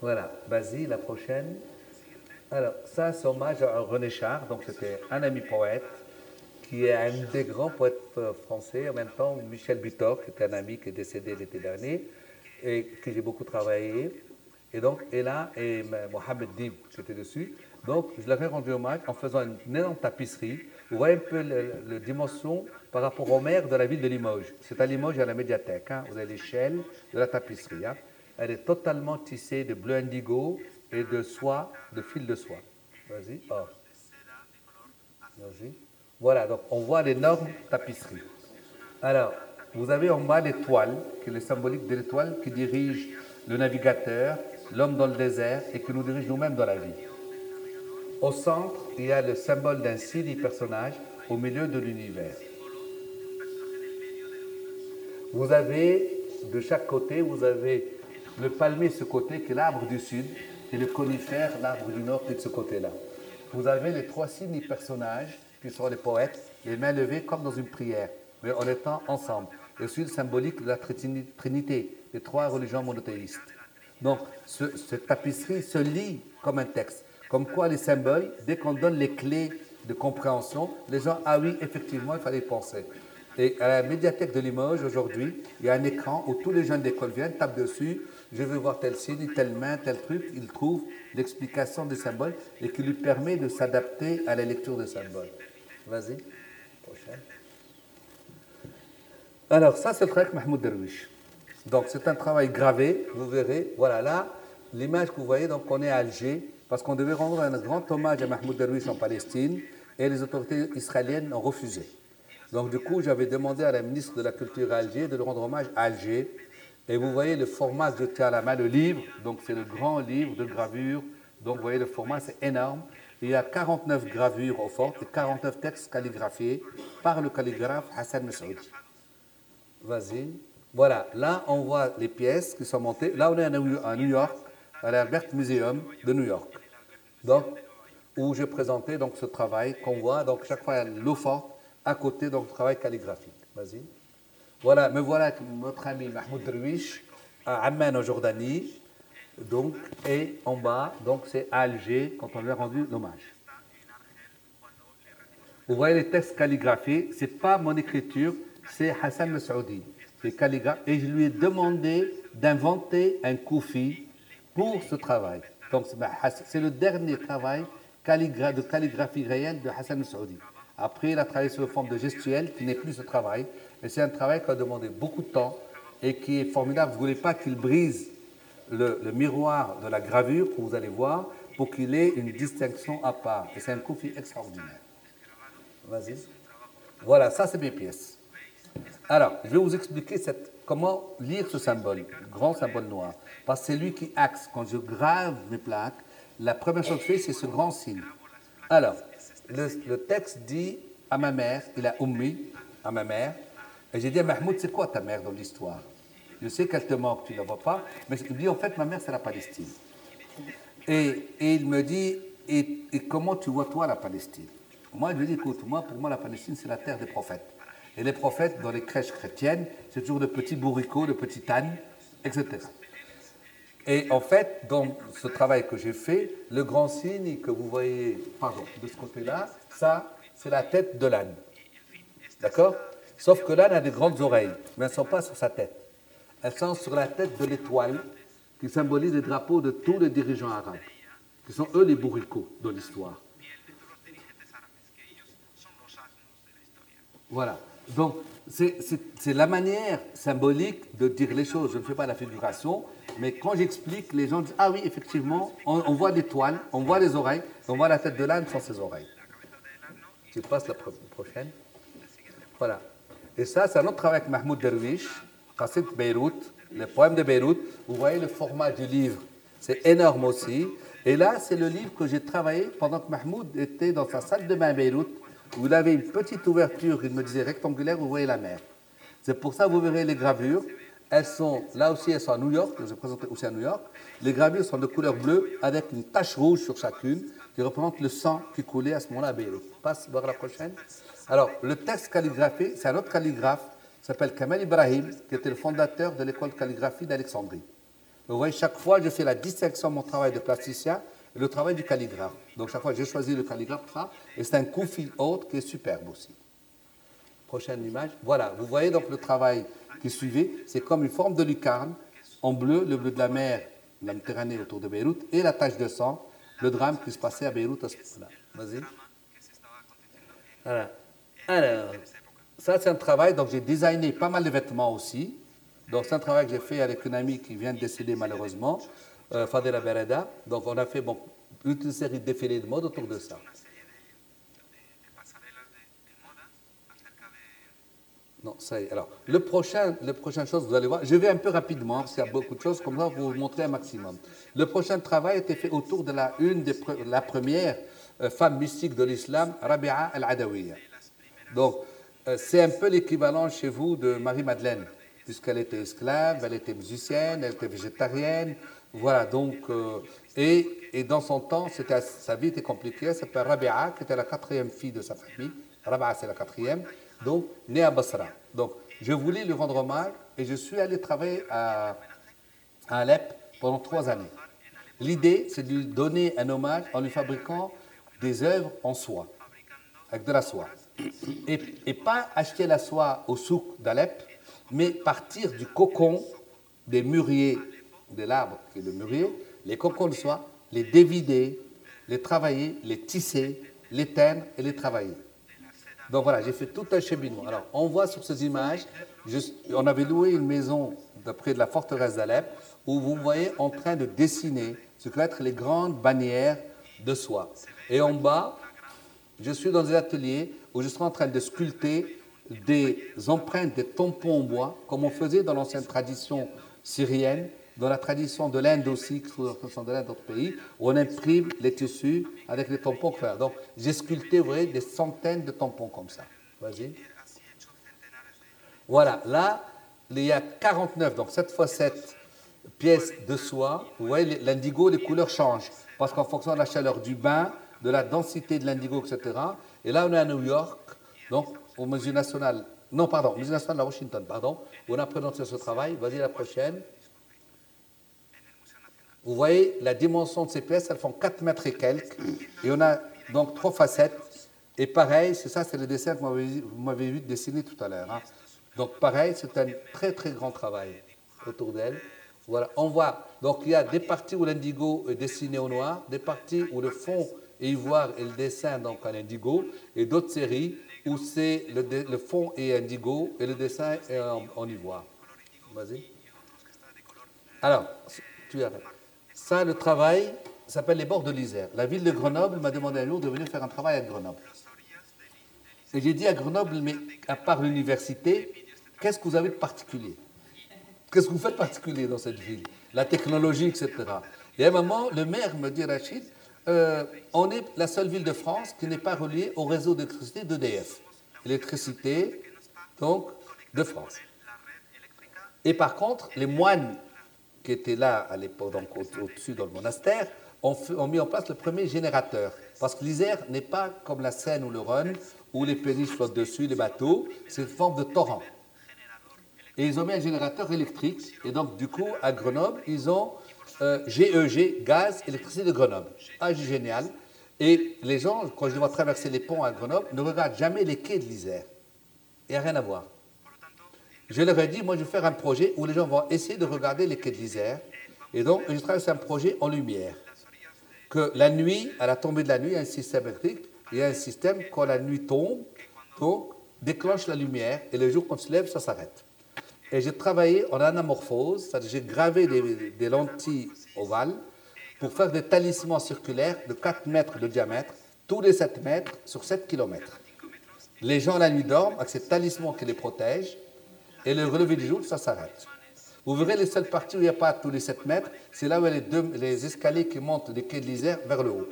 Voilà, vas-y, la prochaine. Alors, ça, c'est hommage à René Char, donc c'était un ami poète, qui est un des grands poètes euh, français, en même temps Michel Butor, qui est un ami qui est décédé l'été dernier, et que j'ai beaucoup travaillé. Et donc, et là, et Mohamed Dib, qui était dessus. Donc, je leur ai rendu hommage en faisant une énorme tapisserie. Vous voyez un peu la dimension par rapport au maire de la ville de Limoges. C'est à Limoges, à la médiathèque. Hein. Vous avez l'échelle de la tapisserie. Hein. Elle est totalement tissée de bleu indigo et de soie, de fil de soie. Vas-y. Oh. Voilà, donc on voit l'énorme tapisserie. Alors, vous avez en bas l'étoile, qui est le symbolique de l'étoile qui dirige le navigateur, l'homme dans le désert et qui nous dirige nous-mêmes dans la vie. Au centre, il y a le symbole d'un signe personnage au milieu de l'univers. Vous avez, de chaque côté, vous avez le palmier ce côté qui est l'arbre du sud et le conifère, l'arbre du nord, qui est de ce côté-là. Vous avez les trois signes personnages, qui sont les poètes, les mains levées comme dans une prière, mais en étant ensemble. Et aussi le symbolique de la Trinité, les trois religions monothéistes. Donc, cette tapisserie se lit comme un texte. Comme quoi les symboles, dès qu'on donne les clés de compréhension, les gens, ah oui, effectivement, il fallait penser. Et à la médiathèque de Limoges, aujourd'hui, il y a un écran où tous les jeunes d'école viennent, tapent dessus, je veux voir tel signe, telle main, tel truc. Ils trouvent l'explication des symboles et qui lui permet de s'adapter à la lecture des symboles. Vas-y, prochaine. Alors, ça, c'est le travail Mahmoud Derwish. Donc, c'est un travail gravé, vous verrez. Voilà, là, l'image que vous voyez, donc on est à Alger, parce qu'on devait rendre un grand hommage à Mahmoud Derwish en Palestine, et les autorités israéliennes ont refusé. Donc, du coup, j'avais demandé à la ministre de la Culture à Alger de le rendre hommage à Alger. Et vous voyez le format, la main le livre, donc c'est le grand livre de gravure. Donc, vous voyez le format, c'est énorme. Il y a 49 gravures au fond et 49 textes calligraphiés par le calligraphe Hassan Messoudi. Vas-y. Voilà, là, on voit les pièces qui sont montées. Là, on est à New York, à l'Albert Museum de New York. Donc, où j'ai présenté donc, ce travail qu'on voit. Donc, chaque fois, l'eau forte à côté, donc, travail calligraphique. Vas-y. Voilà, me voilà avec notre ami Mahmoud Derwish à Amman, en Jordanie. Donc, et en bas, donc, c'est à Alger, quand on lui a rendu l'hommage. Vous voyez les textes calligraphiés, ce n'est pas mon écriture, c'est Hassan Masoudi et je lui ai demandé d'inventer un koufi pour ce travail. Donc c'est le dernier travail de calligraphie réelle de Hassan Saoudi. Après, il a travaillé une forme de gestuelle qui n'est plus ce travail. Et c'est un travail qui a demandé beaucoup de temps et qui est formidable. Vous ne voulez pas qu'il brise le, miroir de la gravure que vous allez voir pour qu'il ait une distinction à part. Et c'est un koufi extraordinaire. Vas-y. Voilà, ça c'est mes pièces. Alors, je vais vous expliquer comment lire ce symbole, le grand symbole noir. Parce que c'est lui qui axe. Quand je grave mes plaques, la première chose que je fais, c'est ce grand signe. Alors, le, texte dit à ma mère, il a ummi, à ma mère, et j'ai dit à Mahmoud, c'est quoi ta mère dans l'histoire? Je sais qu'elle te manque, tu ne la vois pas, mais il dit, en fait, ma mère, c'est la Palestine. Et, il me dit, et, et, comment tu vois toi la Palestine? Moi, je lui dis, écoute, moi, pour moi, la Palestine, c'est la terre des prophètes. Et les prophètes, dans les crèches chrétiennes, c'est toujours de petits bourricots, de petits ânes, etc. Et en fait, dans ce travail que j'ai fait, le grand signe que vous voyez, pardon, de ce côté-là, ça, c'est la tête de l'âne. D'accord? Sauf que l'âne a des grandes oreilles, mais elles ne sont pas sur sa tête. Elles sont sur la tête de l'étoile, qui symbolise les drapeaux de tous les dirigeants arabes, qui sont eux les bourricots de l'histoire. Voilà. Donc, c'est la manière symbolique de dire les choses. Je ne fais pas la figuration, mais quand j'explique, les gens disent Ah oui, effectivement, on, voit des toiles, on voit les oreilles, on voit la tête de l'âne sans ses oreilles. Tu passes la prochaine. Voilà. Et ça, c'est un autre travail avec Mahmoud Derwish, Qassid Beyrouth, le poème de Beyrouth. Vous voyez le format du livre, c'est énorme aussi. Et là, c'est le livre que j'ai travaillé pendant que Mahmoud était dans sa salle de bain à Beyrouth vous avez une petite ouverture, il me disait rectangulaire, vous voyez la mer. C'est pour ça que vous verrez les gravures. Elles sont, là aussi, elles sont à New York, je les ai présentées aussi à New York. Les gravures sont de couleur bleue avec une tache rouge sur chacune qui représente le sang qui coulait à ce moment-là à. Passe voir la prochaine. Alors, le texte calligraphié, c'est un autre calligraphe, s'appelle Kamel Ibrahim, qui était le fondateur de l'école de calligraphie d'Alexandrie. Vous voyez, chaque fois, je fais la distinction de mon travail de plasticien le travail du calligraphe. Donc chaque fois, j'ai choisi le calligraphe et c'est un coup fil haute qui est superbe aussi. Prochaine image. Voilà, vous voyez donc le travail qui suivait, c'est comme une forme de lucarne, en bleu, le bleu de la mer, la Méditerranée autour de Beyrouth, et la tache de sang, le drame qui se passait à Beyrouth à ce moment-là. Vas-y. Voilà. Alors, ça c'est un travail, donc j'ai designé pas mal de vêtements aussi. Donc c'est un travail que j'ai fait avec une amie qui vient de décéder malheureusement. Euh, Fadela Bereda. Donc on a fait bon, une série de défilés de mode autour de ça. Non, ça y est. Alors, le prochain, le prochain chose, vous allez voir, je vais un peu rapidement, parce qu'il y a beaucoup de choses, comme ça, pour vous montrer un maximum. Le prochain travail a été fait autour de la, une des, la première euh, femme mystique de l'islam, Rabi'a al-Adawiya. Donc, euh, c'est un peu l'équivalent chez vous de Marie-Madeleine, puisqu'elle était esclave, elle était musicienne, elle était végétarienne, voilà, donc, euh, et, et, dans son temps, sa vie était compliquée. Elle s'appelle Rabi'a, qui était la quatrième fille de sa famille. Rabi'a, c'est la quatrième, donc née à Basra. Donc, je voulais lui rendre hommage et je suis allé travailler à, à Alep pendant trois années. L'idée, c'est de lui donner un hommage en lui fabriquant des œuvres en soie, avec de la soie. Et, et pas acheter la soie au souk d'Alep, mais partir du cocon des mûriers de l'arbre qui est le les cocons de soie, les dévider, les travailler, les tisser, les teindre et les travailler. Donc voilà, j'ai fait tout un cheminement. Alors, on voit sur ces images, on avait loué une maison près de la forteresse d'Alep, où vous voyez en train de dessiner ce que vont être les grandes bannières de soie. Et en bas, je suis dans des ateliers où je suis en train de sculpter des empreintes, des tampons en bois, comme on faisait dans l'ancienne tradition syrienne, dans la tradition de l'Inde aussi, sous la tradition de l'Inde d'autres pays, où on imprime les tissus avec les tampons. Donc, j'ai sculpté, vous voyez, des centaines de tampons comme ça. Vas-y. Voilà, là, il y a 49, donc 7 fois 7 pièces de soie. Vous voyez, l'indigo, les couleurs changent, parce qu'en fonction de la chaleur du bain, de la densité de l'indigo, etc. Et là, on est à New York, donc au Musée national, non, pardon, au Musée national à Washington, pardon, on a présenté ce travail. Vas-y, la prochaine. Vous voyez la dimension de ces pièces, elles font 4 mètres et quelques. Et on a donc trois facettes. Et pareil, c'est ça, c'est le dessin que vous m'avez vu dessiner tout à l'heure. Hein. Donc pareil, c'est un très très grand travail autour d'elle. Voilà, on voit, donc il y a des parties où l'indigo est dessiné au noir, des parties où le fond est ivoire et le dessin donc en indigo, et d'autres séries où c'est le, fond est indigo et le dessin est en, en ivoire. Vas-y. Alors, tu arrêtes. Ça, le travail s'appelle les bords de l'Isère. La ville de Grenoble m'a demandé un jour de venir faire un travail à Grenoble. Et j'ai dit à Grenoble, mais à part l'université, qu'est-ce que vous avez de particulier? Qu'est-ce que vous faites de particulier dans cette ville? La technologie, etc. Et à un moment, le maire me dit, Rachid, euh, on est la seule ville de France qui n'est pas reliée au réseau d'électricité d'EDF. Électricité, donc, de France. Et par contre, les moines qui étaient là à l'époque, donc au-dessus dans le monastère, ont, mis en place le premier générateur. Parce que l'Isère n'est pas comme la Seine ou le Rhône, où les péniches flottent dessus, les bateaux, c'est une forme de torrent. Et ils ont mis un générateur électrique. Et donc, du coup, à Grenoble, ils ont GEG, euh, Gaz, Électricité de Grenoble. Ah, génial. Et les gens, quand je vois traverser les ponts à Grenoble, ne regardent jamais les quais de l'Isère. Il n'y a rien à voir. Je leur ai dit, moi, je vais faire un projet où les gens vont essayer de regarder les quais de l'Isère. Et donc, je travaille sur un projet en lumière. Que la nuit, à la tombée de la nuit, il y a un système électrique. Il y a un système, quand la nuit tombe, donc, déclenche la lumière. Et le jour, quand on se lève, ça s'arrête. Et j'ai travaillé en anamorphose, c'est-à-dire j'ai gravé des, des, lentilles ovales pour faire des talismans circulaires de 4 mètres de diamètre, tous les 7 mètres sur 7 km. Les gens la nuit dorment avec ces talismans qui les protègent, et le relevé du jour, ça s'arrête. Vous verrez les seules parties où il n'y a pas tous les 7 mètres, c'est là où il y a les, escaliers qui montent des quais de l'Isère vers le haut.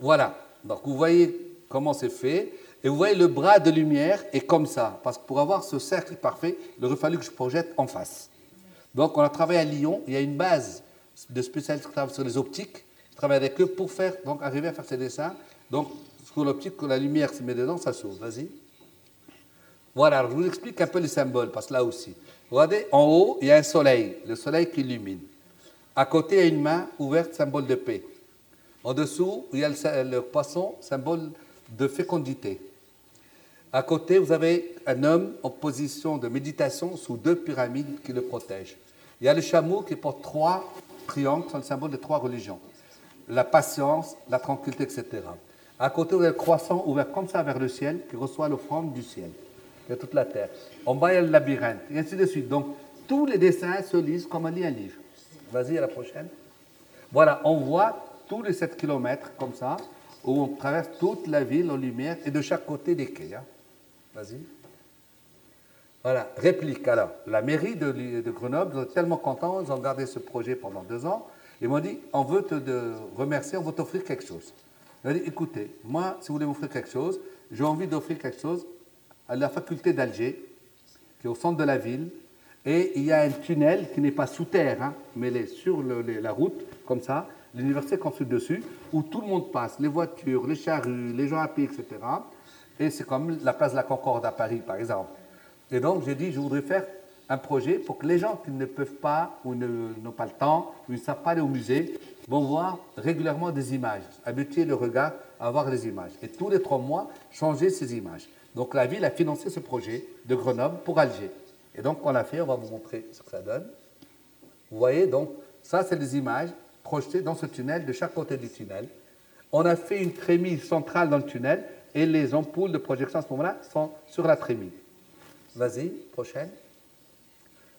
Voilà, donc vous voyez comment c'est fait. Et vous voyez, le bras de lumière est comme ça, parce que pour avoir ce cercle parfait, il aurait fallu que je projette en face. Donc, on a travaillé à Lyon, il y a une base de spécialistes qui travaillent sur les optiques, je travaille avec eux pour faire, donc, arriver à faire ces dessins. Donc, sur l'optique, quand la lumière se met dedans, ça s'ouvre. Vas-y. Voilà, je vous explique un peu les symboles, parce que là aussi. Regardez, en haut, il y a un soleil, le soleil qui illumine. À côté, il y a une main ouverte, symbole de paix. En dessous, il y a le, le poisson, symbole de fécondité. À côté, vous avez un homme en position de méditation sous deux pyramides qui le protègent. Il y a le chameau qui porte trois triangles, sont le symbole des trois religions. La patience, la tranquillité, etc. À côté, vous avez le croissant ouvert comme ça vers le ciel qui reçoit l'offrande du ciel. A toute la terre. En bas, il y a le labyrinthe, et ainsi de suite. Donc, tous les dessins se lisent comme on lit un livre. Vas-y, à la prochaine. Voilà, on voit tous les 7 km comme ça, où on traverse toute la ville en lumière et de chaque côté des quais. Hein. Vas-y. Voilà, réplique. Alors, la mairie de, Grenoble, ils sont tellement contents, ils ont gardé ce projet pendant deux ans. Ils m'ont dit, on veut te remercier, on veut t'offrir quelque chose. Ils m'ont dit, écoutez, moi, si vous voulez m'offrir quelque chose, j'ai envie d'offrir quelque chose à la faculté d'Alger, qui est au centre de la ville, et il y a un tunnel qui n'est pas sous terre, hein, mais il est sur la route, comme ça, l'université construite dessus, où tout le monde passe, les voitures, les charrues, les gens à pied, etc. Et c'est comme la place de la Concorde à Paris, par exemple. Et donc, j'ai dit, je voudrais faire un projet pour que les gens qui ne peuvent pas ou n'ont pas le temps ou ne savent pas aller au musée vont voir régulièrement des images, habituer le regard à voir les images. Et tous les trois mois, changer ces images. Donc la ville a financé ce projet de Grenoble pour Alger. Et donc on l'a fait, on va vous montrer ce que ça donne. Vous voyez, donc ça, c'est des images projetées dans ce tunnel, de chaque côté du tunnel. On a fait une trémie centrale dans le tunnel et les ampoules de projection à ce moment-là sont sur la trémie. Vas-y, prochaine.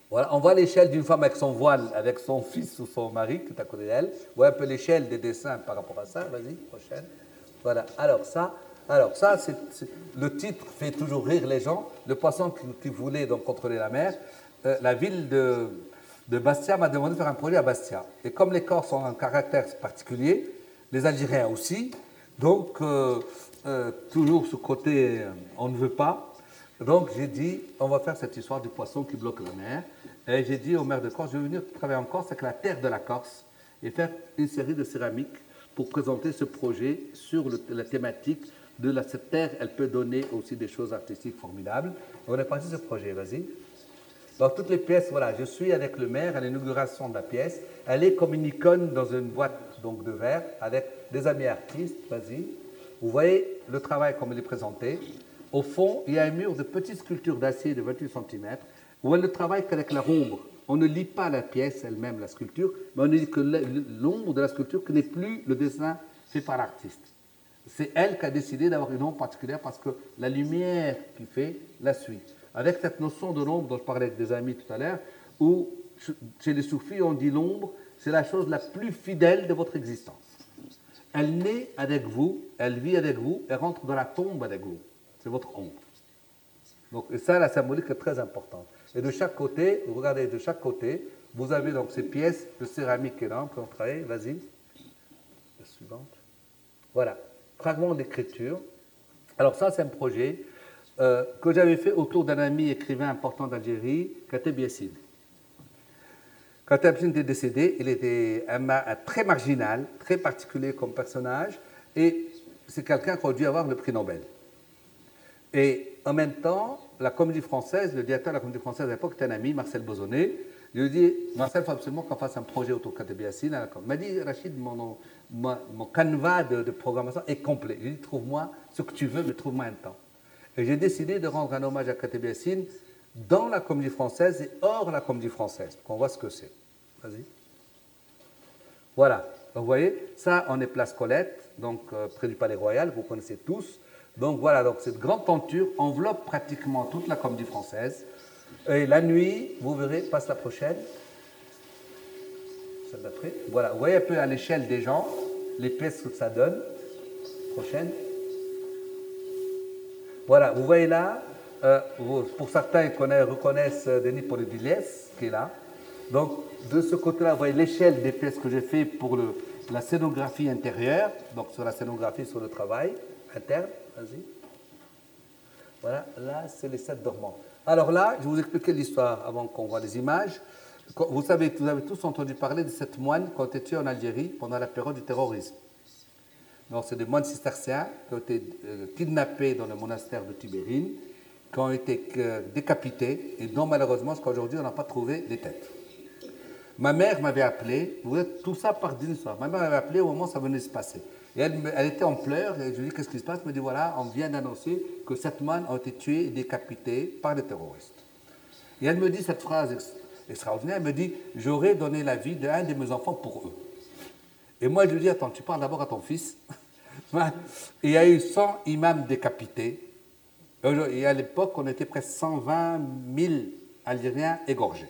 Voilà, on voit l'échelle d'une femme avec son voile, avec son fils ou son mari qui est à côté d'elle. Vous voyez un peu l'échelle des dessins par rapport à ça. Vas-y, prochaine. Voilà, alors ça, alors ça, le titre fait toujours rire les gens. Le poisson qui, voulait donc contrôler la mer. Euh, la ville de, Bastia m'a demandé de faire un projet à Bastia. Et comme les Corses ont un caractère particulier, les Algériens aussi, donc euh, euh, toujours ce côté on ne veut pas. Donc j'ai dit, on va faire cette histoire du poisson qui bloque la mer. Et j'ai dit au maire de Corse, je vais venir travailler en Corse avec la terre de la Corse et faire une série de céramiques pour présenter ce projet sur la thématique de la, terre. Elle peut donner aussi des choses artistiques formidables. On est parti de ce projet, vas-y. Donc toutes les pièces, voilà, je suis avec le maire à l'inauguration de la pièce. Elle est comme une icône dans une boîte donc, de verre avec des amis artistes, vas-y. Vous voyez le travail comme il est présenté. Au fond, il y a un mur de petites sculptures d'acier de 28 cm où elle ne travaille qu'avec la ombre. On ne lit pas la pièce elle-même, la sculpture, mais on ne lit que l'ombre de la sculpture qui n'est plus le dessin fait par l'artiste. C'est elle qui a décidé d'avoir une ombre particulière parce que la lumière qui fait la suit. Avec cette notion de l'ombre dont je parlais avec des amis tout à l'heure, où chez les soufis on dit l'ombre, c'est la chose la plus fidèle de votre existence. Elle naît avec vous, elle vit avec vous, elle rentre dans la tombe avec vous. C'est votre ombre. Donc, et ça, la symbolique est très importante. Et de chaque côté, vous regardez de chaque côté, Vous avez donc ces pièces de céramique et là, on travailler. Vas-y. La suivante. Voilà. Fragment d'écriture. Alors ça, c'est un projet euh, que j'avais fait autour d'un ami écrivain important d'Algérie, Kateb Yassine. Kateb Yassine était décédé, il était un, très marginal, très particulier comme personnage, et c'est quelqu'un qui aurait dû avoir le prix Nobel. Et en même temps, la comédie française, le directeur de la comédie française à l'époque était un ami, Marcel Bozonnet. Je lui dit, Marcel, il faut absolument qu'on fasse un projet autour de Kateb Yassine. Il m'a dit, Rachid, mon, mon, canevas de, programmation est complet. Je lui ai dit, trouve-moi ce que tu veux, mais trouve-moi un temps. Et j'ai décidé de rendre un hommage à Kateb dans la comédie française et hors la comédie française, qu'on voit ce que c'est. Vas-y. Voilà. Donc, vous voyez, ça, on est place Colette, donc euh, près du Palais Royal, vous connaissez tous. Donc voilà, donc cette grande tenture enveloppe pratiquement toute la comédie française. Et la nuit, vous verrez, passe la prochaine. Voilà, vous voyez un peu à l'échelle des gens, pièces que ça donne. Prochaine. Voilà, vous voyez là, euh, pour certains qui reconnaissent Denis Polydiles, qui est là. Donc, de ce côté-là, vous voyez l'échelle des pièces que j'ai fait pour le, la scénographie intérieure, donc sur la scénographie, sur le travail interne. Vas-y. Voilà, là, c'est les sept dormants. Alors là, je vais vous expliquer l'histoire avant qu'on voit les images. Vous savez, vous avez tous entendu parler de cette moine qui a été tuée en Algérie pendant la période du terrorisme. Donc, c'est des moines cisterciens qui ont été euh, kidnappés dans le monastère de Tibérine, qui ont été euh, décapités et dont malheureusement, jusqu'à aujourd'hui, on n'a pas trouvé les têtes. Ma mère m'avait appelé, vous êtes tout ça par d'une histoire. Ma mère m'avait appelé au moment où ça venait de se passer. Et elle, était en pleurs, et je lui dis Qu'est-ce qui se passe? Elle me dit Voilà, on vient d'annoncer que sept moines ont été tués et décapités par des terroristes. Et elle me dit cette phrase extraordinaire Elle me dit J'aurais donné la vie d'un de mes enfants pour eux. Et moi, je lui dis Attends, tu parles d'abord à ton fils. il y a eu 100 imams décapités. Et à l'époque, on était presque 120 000 Algériens égorgés.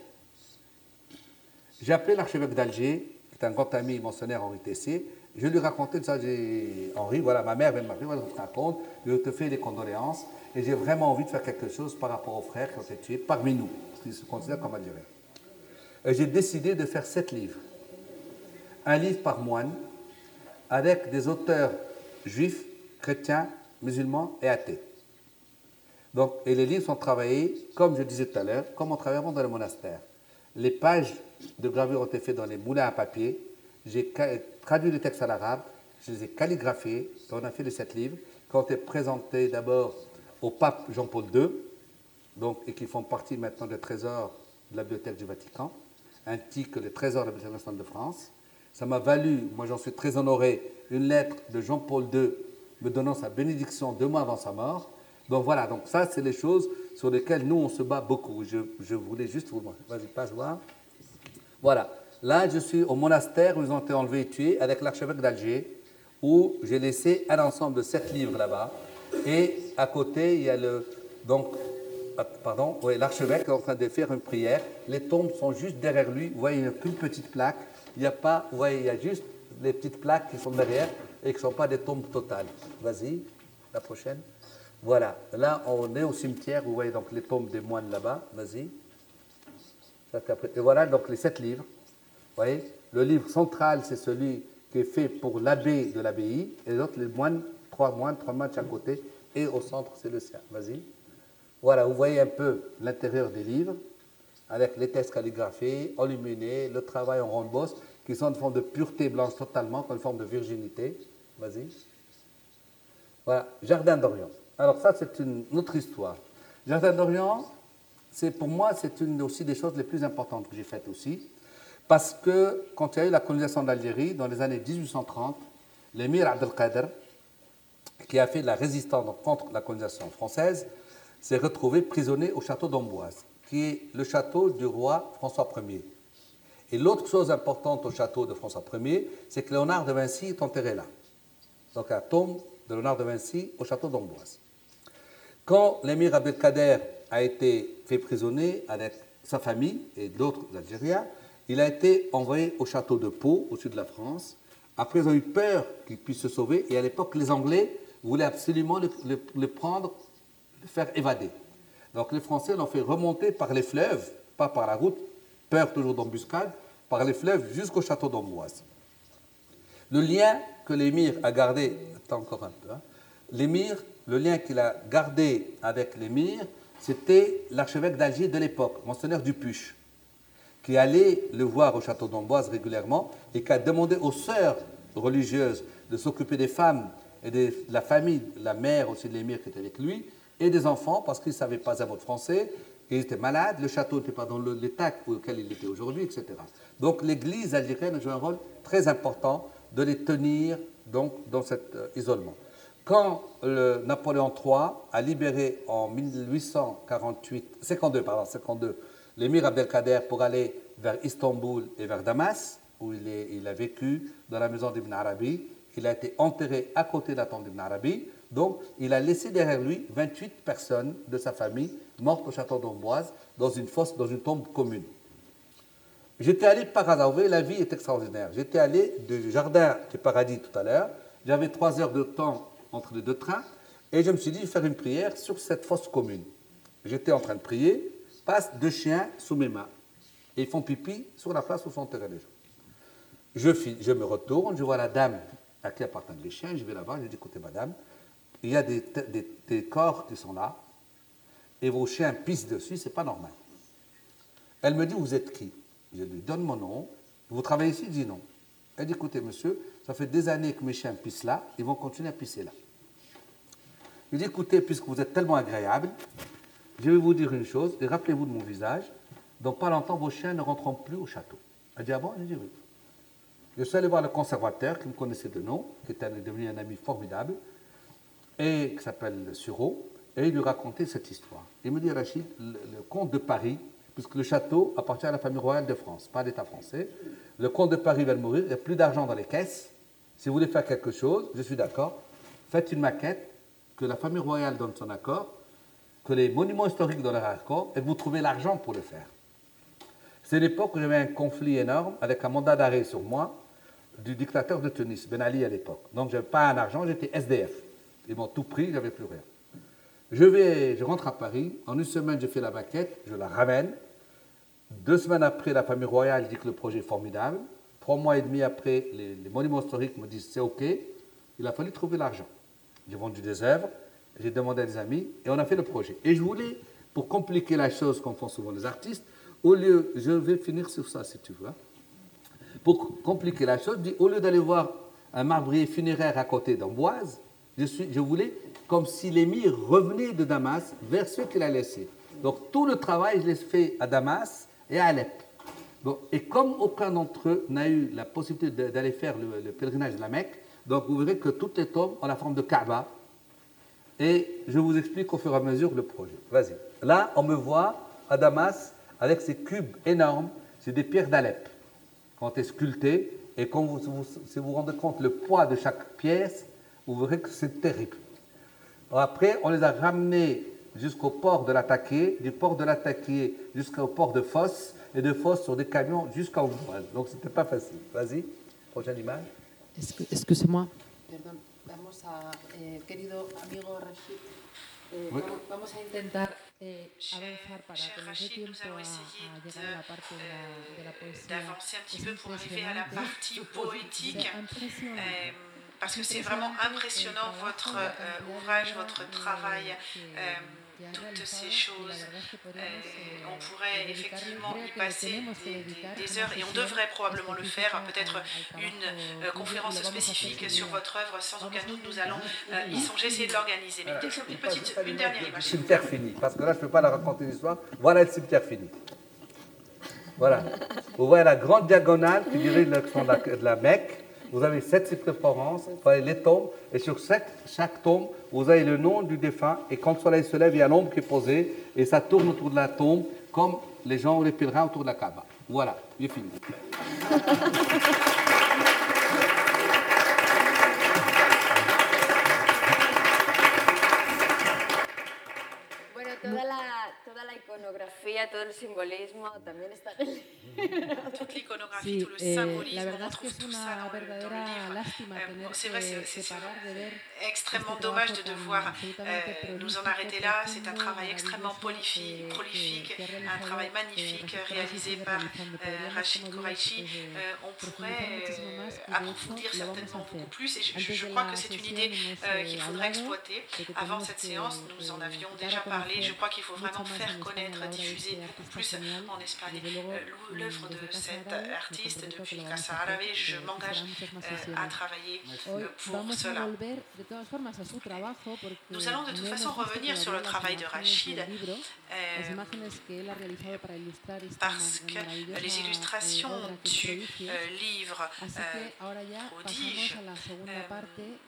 J'ai appelé l'archevêque d'Alger, qui est un grand ami mentionnaire Henri Tessier. Je lui racontais ça. J'ai Henri, voilà, ma mère vient de m'appeler, voilà, je te raconte, je te fais des condoléances. Et j'ai vraiment envie de faire quelque chose par rapport aux frères qui ont été tués parmi nous, qui se considèrent comme Algériens. Et j'ai décidé de faire sept livres. Un livre par moine, avec des auteurs juifs, chrétiens, musulmans et athées. Donc, et les livres sont travaillés, comme je disais tout à l'heure, comme on travaillait dans le monastère. Les pages de gravure ont été faites dans les moulins à papier. J'ai traduit les textes à l'arabe, je les ai calligraphiés, on a fait les sept livres, qui ont été présentés d'abord au pape Jean-Paul II, donc, et qui font partie maintenant des trésors de la Bibliothèque du Vatican, ainsi que les trésors de la nationale de France. Ça m'a valu, moi j'en suis très honoré, une lettre de Jean-Paul II me donnant sa bénédiction deux mois avant sa mort. Donc voilà, donc ça c'est les choses sur lesquelles nous on se bat beaucoup. Je, voulais juste vous... Vas-y, passe voir. Voilà. Là, je suis au monastère où ils ont été enlevés et tués avec l'archevêque d'Alger, où j'ai laissé un ensemble de sept livres là-bas. Et à côté, il y a le. Donc, pardon, oui, l'archevêque est en train de faire une prière. Les tombes sont juste derrière lui. Vous voyez, il n'y petite plaque. Il n'y a pas. Vous voyez, il y a juste les petites plaques qui sont derrière et qui ne sont pas des tombes totales. Vas-y, la prochaine. Voilà. Là, on est au cimetière. Vous voyez donc les tombes des moines là-bas. Vas-y. Et voilà donc les sept livres. Vous voyez? Le livre central, c'est celui qui est fait pour l'abbé de l'abbaye, et les les moines, trois moines, trois moines de chaque côté, et au centre, c'est le sien. Vas-y. Voilà, vous voyez un peu l'intérieur des livres, avec les textes calligraphiés, enluminés, le travail en ronde bosse, qui sont une forme de pureté blanche totalement, comme une forme de virginité. Vas-y. Voilà, Jardin d'Orient. Alors ça, c'est une autre histoire. Jardin d'Orient, c'est pour moi, c'est une aussi des choses les plus importantes que j'ai faites aussi. Parce que quand il y a eu la colonisation d'Algérie, dans les années 1830, l'émir Abdelkader, qui a fait la résistance contre la colonisation française, s'est retrouvé prisonnier au château d'Amboise, qui est le château du roi François Ier. Et l'autre chose importante au château de François Ier, c'est que Léonard de Vinci est enterré là. Donc la tombe de Léonard de Vinci au château d'Amboise. Quand l'émir Abdelkader a été fait prisonnier avec sa famille et d'autres Algériens. Il a été envoyé au château de Pau, au sud de la France. Après, ils ont eu peur qu'il puisse se sauver. Et à l'époque, les Anglais voulaient absolument le, prendre, faire évader. Donc les Français l'ont fait remonter par les fleuves, pas par la route, peur toujours d'embuscade, par les fleuves jusqu'au château d'Amboise. Le lien que l'émir a gardé, attends encore un peu, hein, l'émir, le lien qu'il a gardé avec l'émir, c'était l'archevêque d'Alger de l'époque, Monseigneur Dupuche, qui allait le voir au château d'Amboise régulièrement et qui a demandé aux sœurs religieuses de s'occuper des femmes et de la famille, la mère aussi de l'émir qui était avec lui, et des enfants, parce qu'il ne savait pas un mot de français, il était malade, le château n'était pas dans l'état auquel il était aujourd'hui, etc. Donc l'église algérienne joue un rôle très important de les tenir donc, dans cet euh, isolement. Quand Napoléon III a libéré en 1848, 52, pardon, 52, l'émir Abdelkader pour aller vers Istanbul et vers Damas, où il a vécu dans la maison d'Ibn Arabi, il a été enterré à côté de la tombe d'Ibn Arabi, donc il a laissé derrière lui 28 personnes de sa famille mortes au château d'Amboise dans une fosse, dans une tombe commune. J'étais allé par hasard, la vie est extraordinaire. J'étais allé du jardin du paradis tout à l'heure, j'avais trois heures de temps entre les deux trains, et je me suis dit faire une prière sur cette fosse commune. J'étais en train de prier, passent deux chiens sous mes mains, et ils font pipi sur la place où sont enterrés les gens. Je, je me retourne, je vois la dame à qui appartiennent les chiens, je vais là-bas, je dis écoutez madame, il y a des, corps qui sont là, et vos chiens pissent dessus, c'est pas normal. Elle me dit vous êtes qui? Je lui donne mon nom. Vous travaillez ici? Il dit non. Elle dit écoutez, monsieur, ça fait des années que mes chiens pissent là, ils vont continuer à pisser là. Je dis écoutez, puisque vous êtes tellement agréable, je vais vous dire une chose, et rappelez-vous de mon visage, dans pas longtemps, vos chiens ne rentreront plus au château. Elle dit ah bon? Je dis oui. Je suis allé voir le conservateur qui me connaissait de nom, qui était devenu un ami formidable, et qui s'appelle Sureau, et il lui racontait cette histoire. Il me dit Rachid, le comte de Paris puisque le château appartient à la famille royale de France, pas à l'État français. Le comte de Paris va mourir, il n'y a plus d'argent dans les caisses. Si vous voulez faire quelque chose, je suis d'accord, faites une maquette, que la famille royale donne son accord, que les monuments historiques donnent leur accord, et vous trouvez l'argent pour le faire. C'est l'époque où j'avais un conflit énorme avec un mandat d'arrêt sur moi du dictateur de Tunis, Ben Ali à l'époque. Donc je n'avais pas un argent, j'étais SDF. Ils m'ont tout pris, j'avais plus rien. Je, vais, je rentre à Paris, en une semaine je fais la maquette, je la ramène, deux semaines après, la famille royale dit que le projet est formidable. Trois mois et demi après, les, monuments historiques me disent c'est OK. Il a fallu trouver l'argent. J'ai vendu des œuvres, j'ai demandé à des amis et on a fait le projet. Et je voulais, pour compliquer la chose, comme font souvent les artistes, au lieu, je vais finir sur ça si tu veux, hein. pour compliquer la chose, au lieu d'aller voir un marbrier funéraire à côté d'Amboise, je, voulais comme si l'émir revenait de Damas vers ce qu'il a laissé. Donc tout le travail, je l'ai fait à Damas et à Alep. Bon, et comme aucun d'entre eux n'a eu la possibilité d'aller faire le, pèlerinage de la Mecque, donc vous verrez que toutes les tombes ont la forme de Kaaba. Et je vous explique au fur et à mesure le projet. Vas-y. Là, on me voit à Damas avec ces cubes énormes, c'est des pierres d'Alep, qui ont été sculptées. Et quand vous, si vous vous rendez compte le poids de chaque pièce, vous verrez que c'est terrible. Après, on les a ramenés jusqu'au port de l'attaqué, du port de l'attaqué jusqu'au port de Fosse, et de Fosse sur des camions jusqu'à Ouvroise. Donc c'était pas facile. Vas-y, prochaine image. Excusez-moi. Perdón, vamos a, eh, querido amigo Rachid, eh, oui. vamos, vamos, a intentar eh, avanzar para que nos dé tiempo a, a llegar a la parte de la, de la poesía. D'avancer un petit peu pour arriver à la partie poétique. Parce que c'est vraiment impressionnant votre euh, ouvrage, votre travail. Euh, toutes ces choses. Euh, on pourrait effectivement y passer des, heures et on devrait probablement le faire, peut-être une euh, conférence spécifique sur votre œuvre, sans aucun doute nous allons euh, y songer, essayer de l'organiser. Mais une petite, une dernière image. Le cimetière fini, parce que là je ne peux pas la raconter l'histoire. Voilà le cimetière fini. Voilà. Vous voyez la grande diagonale qui dirige le de la Mecque. Vous avez sept circonférences, les tombes, et sur chaque, chaque tombe, vous avez le nom du défunt, et quand le soleil se lève, il y a l'ombre qui est posée, et ça tourne autour de la tombe, comme les gens, les pèlerins autour de la Kaaba. Voilà, j'ai fini. iconografía, todo el simbolismo también está Toute l'iconographie l'iconographie, Sí, tout le eh, symbolisme, la on verdad es que retrouve es tout ça una verdadera livre. lástima Euh, tener bon, c'est vrai, que, c'est- que c'est parar de ver extrêmement dommage de devoir euh, nous en arrêter là. C'est un travail extrêmement prolifique, un travail magnifique réalisé par euh, Rachid Kouraïchi. eh, Euh, on pourrait euh, approfondir certainement beaucoup plus et je, crois que c'est une idée euh, eh, qu'il faudrait exploiter. Avant cette séance, nous en eh, avions déjà parlé. Je crois qu'il faut vraiment faire en connaître, de diffuser este beaucoup plus en Espagne. Euh, l'œuvre de cet artiste depuis Casa a hacer, Árabe. Je m'engage euh, à travailler euh, pour cela. Nous allons de toute façon revenir sur le travail de Rachid, euh, parce que maravillosa les eh, illustrations du euh, livre euh, prodige, euh,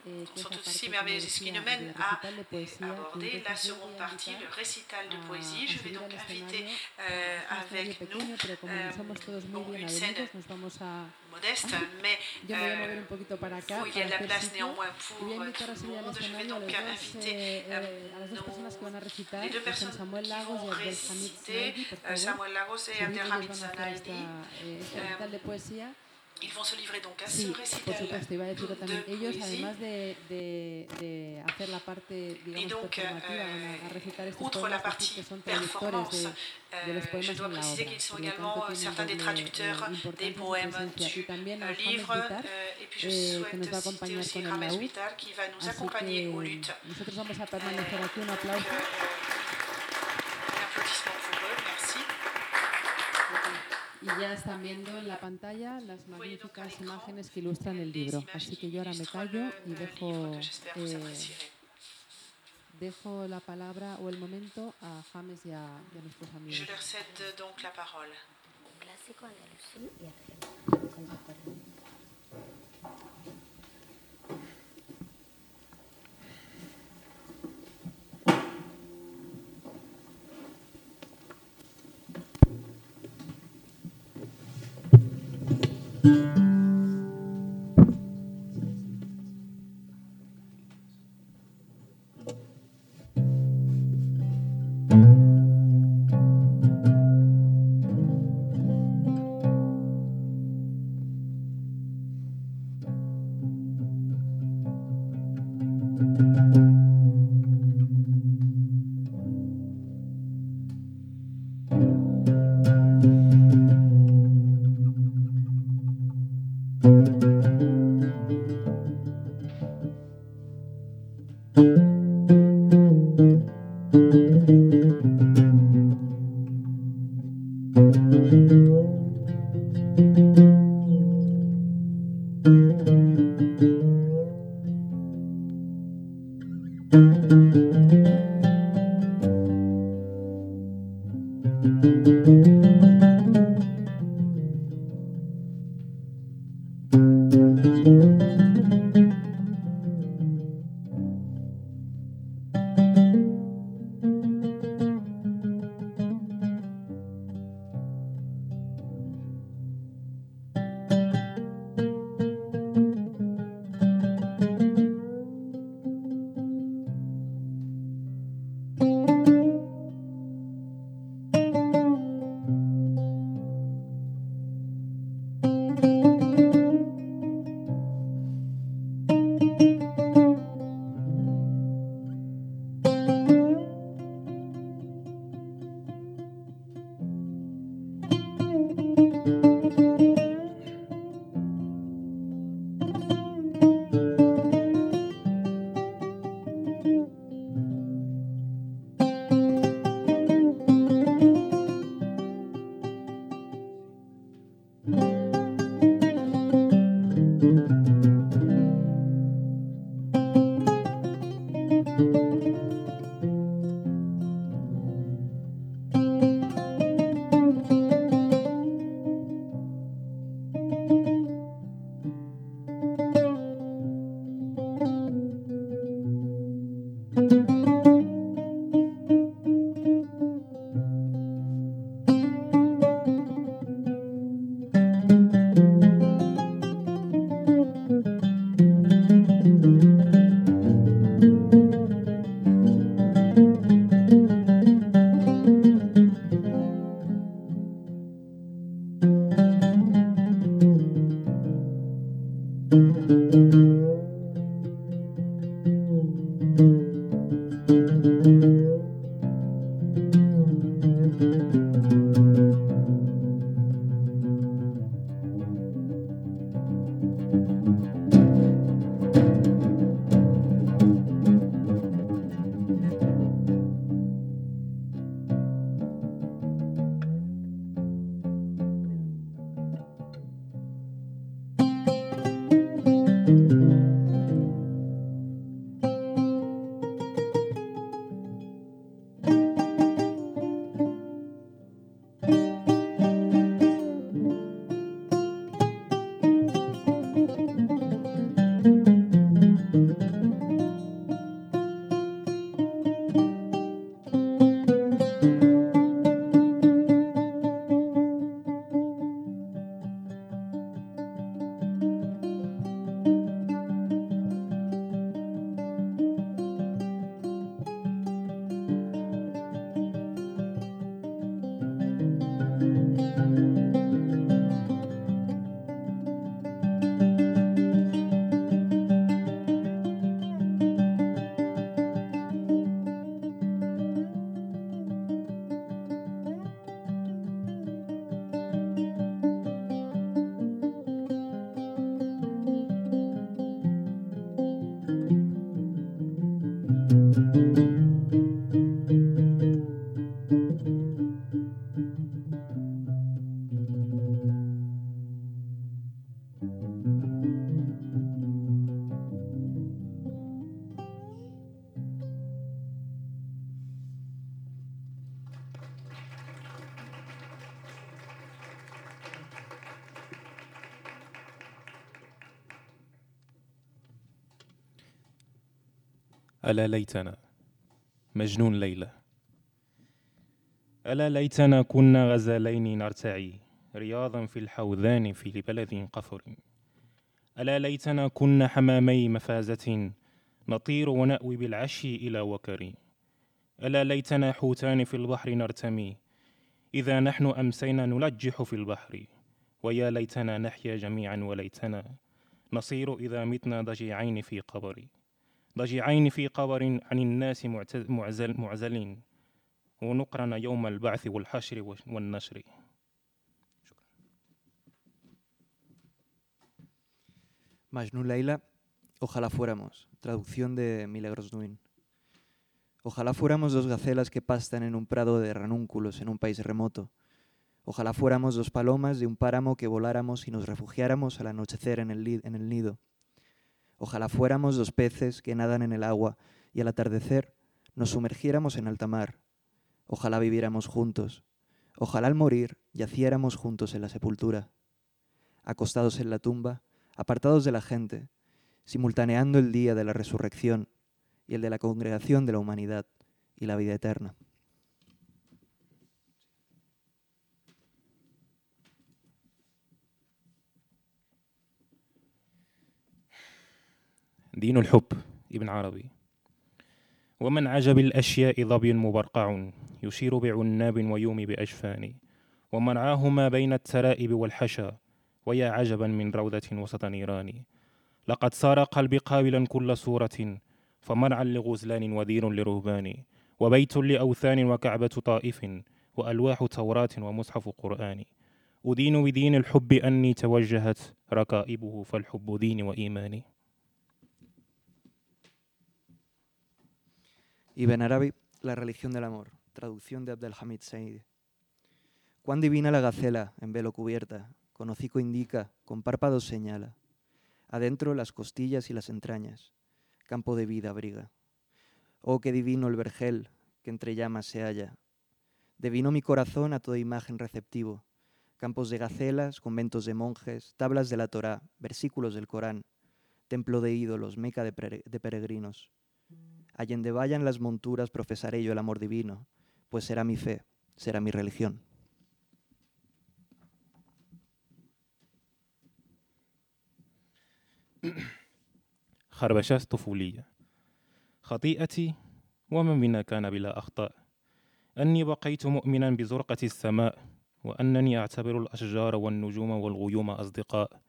eh, sont aussi merveilleuses ce qui nous mène à aborder la seconde partie, le récital de poésie. Je vais donc al inviter escenario euh, un escenario avec nous pequeño, pero como euh, somos todos muy bon, bien une scène avenidos, nos vamos a... modeste, mais Yo me voy a euh, mover un poquito para acá, où il y a de para la hacer place sitio. néanmoins Y pour voy a euh, invitar a tout subir le al monde. Je vais escenario a, donc los dos, inviter eh, euh, eh, a las dos personas que van a recitar, les deux que son personnes Samuel qui Lagos vont y Abdelhamid réciter, Snaidi, por euh, favor. Samuel Lagos et Subid, ellos Abdelhamid van a hacer esta, Zanaidi. Este recital de poesía. Ils vont se livrer donc à Sí, ce por supuesto, iba a decirlo de también. Ellos, además de, de, de hacer la parte, digamos, donc, performativa, euh, van a, recitar estos outre poemas, que son traductores performance, de, de los euh, je poemas dois en la préciser obra. qu'ils sont Por lo également tanto, tienen presencia. Y también a James eh, que nos va a acompañar con el laúd. Nous Así accompagner que aux luttes. nosotros vamos a permanecer aquí. Un aplauso. Y ya están viendo en la pantalla las magníficas imágenes que ilustran el libro. Así que yo ahora me callo y dejo, eh, dejo la palabra o el momento a James y a, y a nuestros Je amigos. leur cède donc la parole. Clásico andalusí y ألا ليتنا. مجنون ليلى. ألا ليتنا كنا غزالين نرتعي. رياضا في الحوذان في بلد قفر. ألا ليتنا كنا حمامي مفازة. نطير ونأوي بالعشي إلى وكر. ألا ليتنا حوتان في البحر نرتمي. إذا نحن أمسينا نلجح في البحر. ويا ليتنا نحيا جميعا وليتنا. نصير إذا متنا ضجيعين في قبر. ضجيعين في قبر عن الناس معزل معزلين ونقرن يوم البعث والحشر والنشر Majnun Laila, ojalá fuéramos, traducción de Milagros Nuin. Ojalá fuéramos dos gacelas que pastan en un prado de ranúnculos en un país remoto. Ojalá fuéramos dos palomas de un páramo que voláramos y nos refugiáramos al anochecer en el, en el nido. Ojalá fuéramos dos peces que nadan en el agua y al atardecer nos sumergiéramos en alta mar. Ojalá viviéramos juntos. Ojalá al morir yaciéramos juntos en la sepultura. Acostados en la tumba, apartados de la gente, simultaneando el día de la resurrección y el de la congregación de la humanidad y la vida eterna. دين الحب ابن عربي. ومن عجب الأشياء ظبي مبرقع يشير بعناب ويومي بأجفان ومنعاه ما بين الترائب والحشا ويا عجبا من روضة وسط نيران. لقد صار قلبي قابلا كل صورة فمنعا لغزلان ودين لرهبان وبيت لأوثان وكعبة طائف وألواح توراة ومصحف قرآن. أدين بدين الحب أني توجهت ركائبه فالحب ديني وإيماني. Ibn Arabi, La religión del amor, traducción de Abdelhamid Said. Cuán divina la gacela, en velo cubierta, con hocico indica, con párpados señala. Adentro las costillas y las entrañas, campo de vida abriga. Oh, qué divino el vergel que entre llamas se halla. Devino mi corazón a toda imagen receptivo. Campos de gacelas, conventos de monjes, tablas de la Torá, versículos del Corán, templo de ídolos, meca de, de peregrinos. Allende vayan las monturas, profesaré yo el amor divino, pues será mi fe, será mi religión. خربشات طفولية خطيئتي ومن منا كان بلا أخطاء أني بقيت مؤمنا بزرقة السماء وأنني أعتبر الأشجار والنجوم والغيوم أصدقاء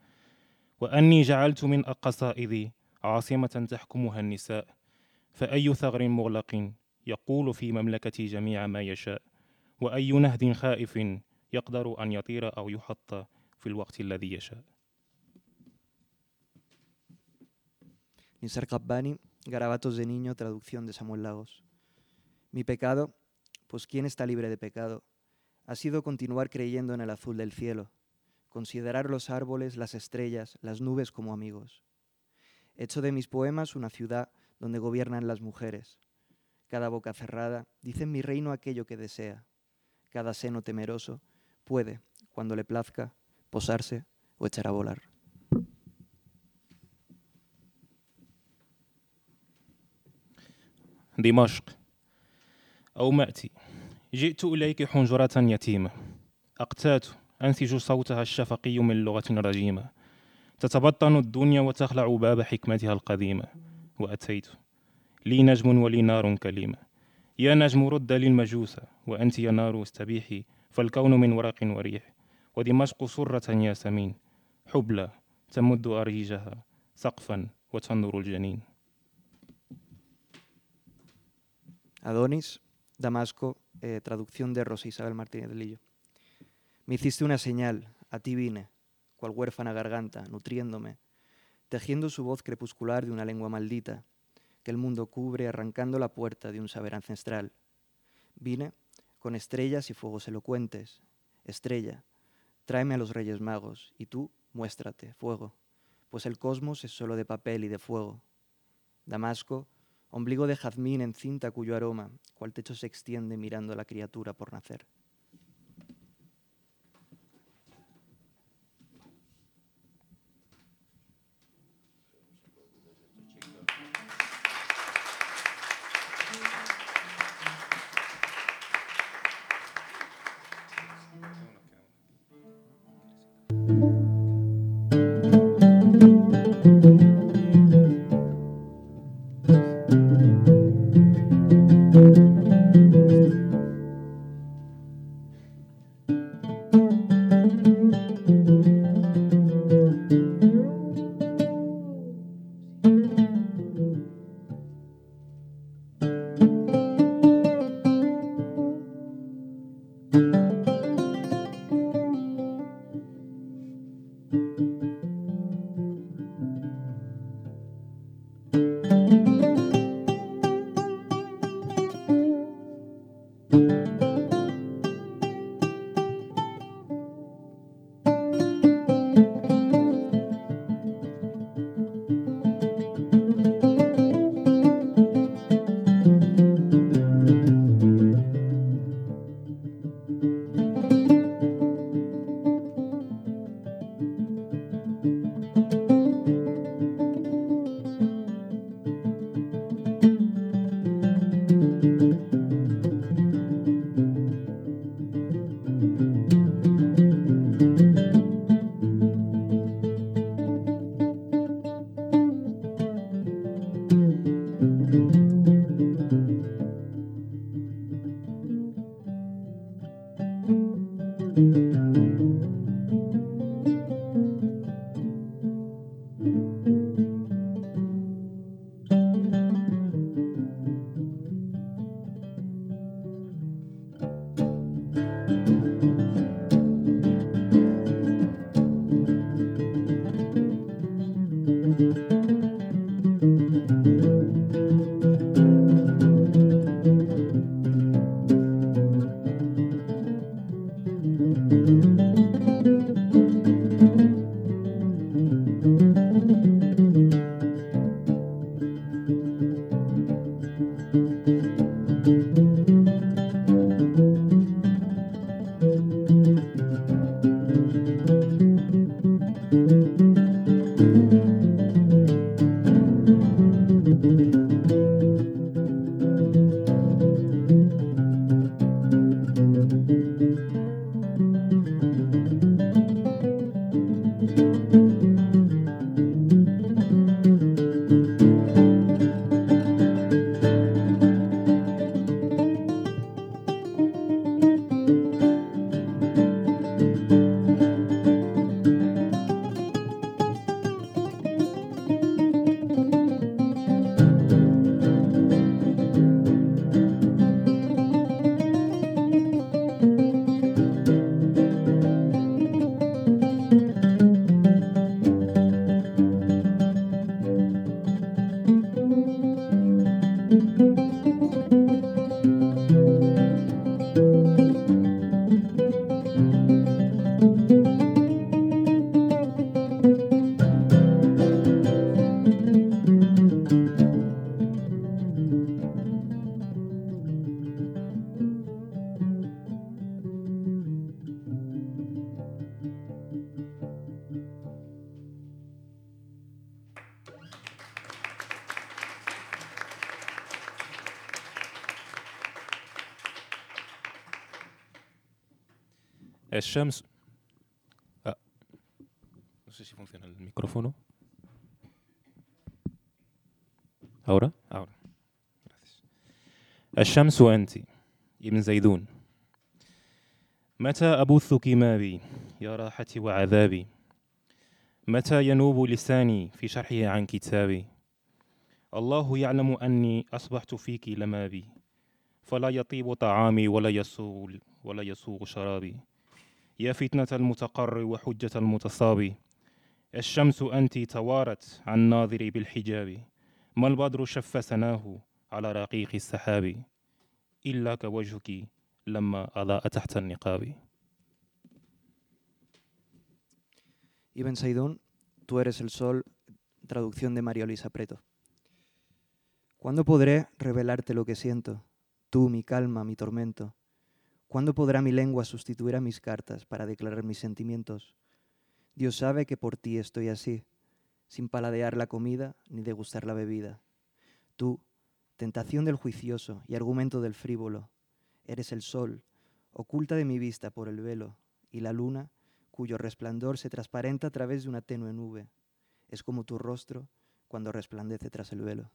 وأني جعلت من قصائدي عاصمة تحكمها النساء فأي ثغر مغلق يقول في مملكتي جميع ما يشاء وأي نهد خائف يقدر أن يطير أو يحط في الوقت الذي يشاء Nisar Kabbani, Garabatos de Niño, traducción de Samuel Lagos. Mi pecado, pues ¿quién está libre de pecado? Ha sido continuar creyendo en el azul del cielo, considerar los árboles, las estrellas, las nubes como amigos. He hecho de mis poemas una ciudad donde gobiernan las mujeres. Cada boca cerrada dice en mi reino aquello que desea. Cada seno temeroso puede, cuando le plazca, posarse o echar a volar. دمشق أو مأتي جئت إليك حنجرة يتيمة أقتات أنسج صوتها الشفقي من لغة رجيمة تتبطن الدنيا وتخلع باب حكمتها القديمة وأتيت. لي نجم ولي نار كليمة يا نجم رد للمجوس وأنت يا نار استبيحي فالكون من ورق وريح. ودمشق سرة ياسمين حبلى تمد أريجها سقفا وتنظر الجنين. Adonis, Damasco, eh, traducción de Rosa Isabel Martínez Lillo. Me hiciste una señal, a ti vine, cual huérfana garganta, nutriéndome, tejiendo su voz crepuscular de una lengua maldita, que el mundo cubre arrancando la puerta de un saber ancestral. Vine con estrellas y fuegos elocuentes. Estrella, tráeme a los reyes magos, y tú, muéstrate, fuego, pues el cosmos es solo de papel y de fuego. Damasco, ombligo de jazmín en cinta cuyo aroma, cual techo se extiende mirando a la criatura por nacer. الشمس آه. No sé si funciona el micrófono. Ahora? Ahora. Gracias. الشمس أنت ابن زيدون متى أبث كمابي يا راحتي وعذابي متى ينوب لساني في شرحه عن كتابي الله يعلم أني أصبحت فيك لما بي فلا يطيب طعامي ولا يسوغ ولا يسوغ شرابي يا فتنة المتقر وحجة المتصابي الشمس أنت توارت عن ناظري بالحجاب ما البدر شف سناه على رقيق السحاب إلا كوجهك لما أضاء تحت النقاب Ibn Saidón, tú eres el sol, traducción de María Luisa Preto. ¿Cuándo podré revelarte lo que siento? Tú, mi calma, mi tormento. ¿Cuándo podrá mi lengua sustituir a mis cartas para declarar mis sentimientos? Dios sabe que por ti estoy así, sin paladear la comida ni degustar la bebida. Tú, tentación del juicioso y argumento del frívolo, eres el sol, oculta de mi vista por el velo, y la luna, cuyo resplandor se transparenta a través de una tenue nube. Es como tu rostro cuando resplandece tras el velo.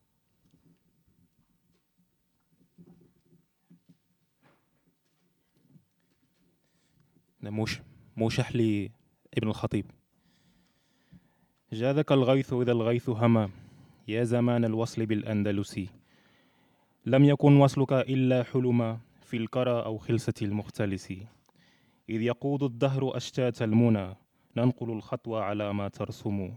موش موشح لي ابن الخطيب. جاذك الغيث إذا الغيث هما يا زمان الوصل بالأندلسي. لم يكن وصلك إلا حلما في الكرى أو خلسة المختلس. إذ يقود الدهر أشتات المنى ننقل الخطوة على ما ترسم.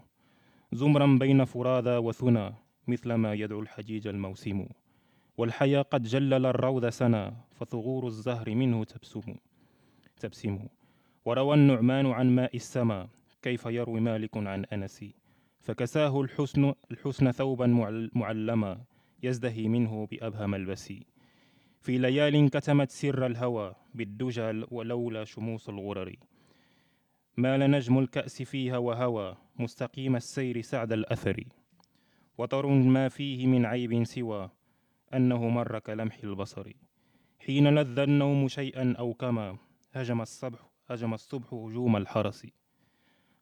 زمرا بين فرادى وثنى مثلما يدعو الحجيج الموسم. والحيا قد جلل الروض سنا فثغور الزهر منه تبسم. تبسم وروى النعمان عن ماء السماء كيف يروي مالك عن أنس. فكساه الحسن, الحسن ثوبا معلما يزدهي منه بأبهى ملبس في ليال كتمت سر الهوى بالدجى ولولا شموس الغرر. مال نجم الكأس فيها وهوى مستقيم السير سعد الأثر. وطر ما فيه من عيب سوى أنه مر كلمح البصر. حين لذ النوم شيئا أو كما هجم الصبح هجم الصبح هجوم الحرس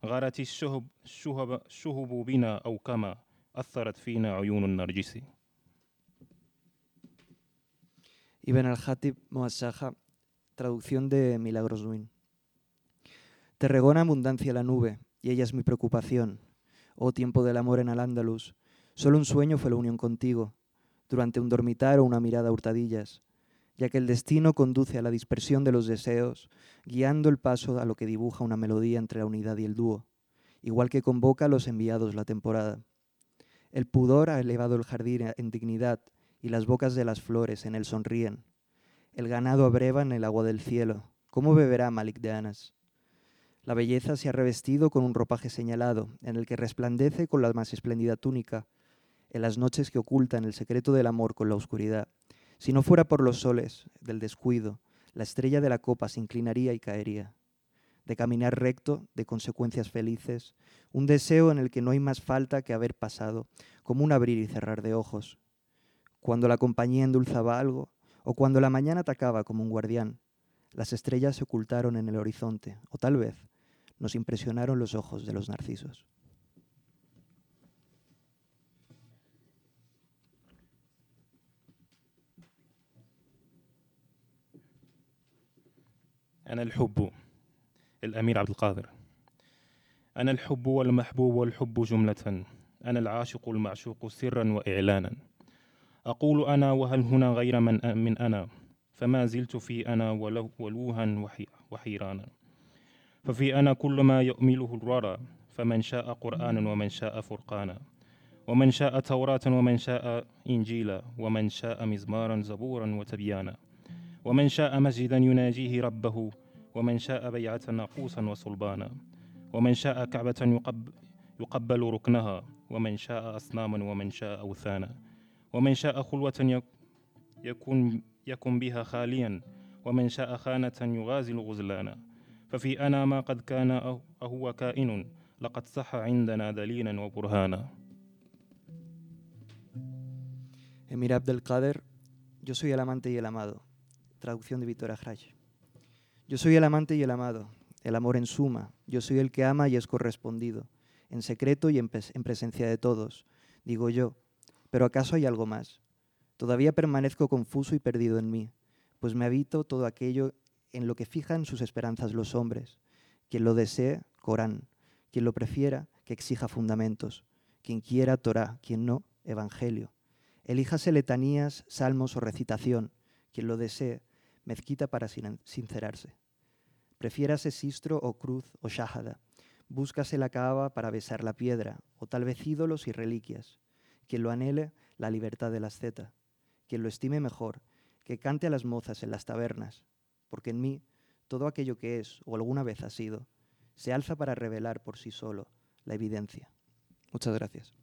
غارت الشهب الشهب, الشهب بنا أو كما أثرت فينا عيون النرجس Ibn al-Hatib Moasaja, traducción de Milagros Nuin. Te regó en abundancia la nube, y ella es mi preocupación. Oh tiempo del amor en Al-Ándalus, solo un sueño fue la unión contigo, durante un dormitar o una mirada a hurtadillas, ya que el destino conduce a la dispersión de los deseos, guiando el paso a lo que dibuja una melodía entre la unidad y el dúo, igual que convoca a los enviados la temporada. El pudor ha elevado el jardín en dignidad y las bocas de las flores en él sonríen. El ganado abreva en el agua del cielo. ¿Cómo beberá Malik de Anas? La belleza se ha revestido con un ropaje señalado, en el que resplandece con la más espléndida túnica, en las noches que ocultan el secreto del amor con la oscuridad. Si no fuera por los soles del descuido, la estrella de la copa se inclinaría y caería. De caminar recto, de consecuencias felices, un deseo en el que no hay más falta que haber pasado, como un abrir y cerrar de ojos, cuando la compañía endulzaba algo, o cuando la mañana atacaba como un guardián, las estrellas se ocultaron en el horizonte, o tal vez nos impresionaron los ojos de los narcisos. أنا الحب الأمير عبد القادر. أنا الحب والمحبوب والحب جملة. أنا العاشق المعشوق سرا وإعلانا. أقول أنا وهل هنا غير من, من أنا؟ فما زلت في أنا ولو ولوها وحيرانا. ففي أنا كل ما يؤمله الورى فمن شاء قرآنا ومن شاء فرقانا. ومن شاء توراة ومن شاء إنجيلا. ومن شاء مزمارا زبورا وتبيانا. ومن شاء مسجدا يناجيه ربه. ومن شاء بيعة ناقوسا وصلبانا. ومن شاء كعبة يقب يقبل ركنها. ومن شاء أصناما ومن شاء أوثانا. ومن شاء خلوة يكون يكن بها خاليا. ومن شاء خانة يغازل غزلانا. ففي أنا ما قد كان أهو كائن. لقد صح عندنا دليلا وبرهانا. Emir Abdelkader, yo soy el amante y el amado. Traducción de Víctor Ajraj. Yo soy el amante y el amado, el amor en suma, yo soy el que ama y es correspondido, en secreto y en, presencia de todos, digo yo, pero ¿acaso hay algo más? Todavía permanezco confuso y perdido en mí, pues me habito todo aquello en lo que fijan sus esperanzas los hombres. Quien lo desee, Corán. Quien lo prefiera, que exija fundamentos. Quien quiera, Torah. Quien no, Evangelio. Elíjase letanías, salmos o recitación. Quien lo desee, mezquita para sincerarse. Prefiérase sistro o cruz o shahada. Búscase la cava para besar la piedra, o tal vez ídolos y reliquias. Quien lo anhele, la libertad de la asceta. Quien lo estime mejor, que cante a las mozas en las tabernas, porque en mí todo aquello que es o alguna vez ha sido se alza para revelar por sí solo la evidencia. Muchas gracias.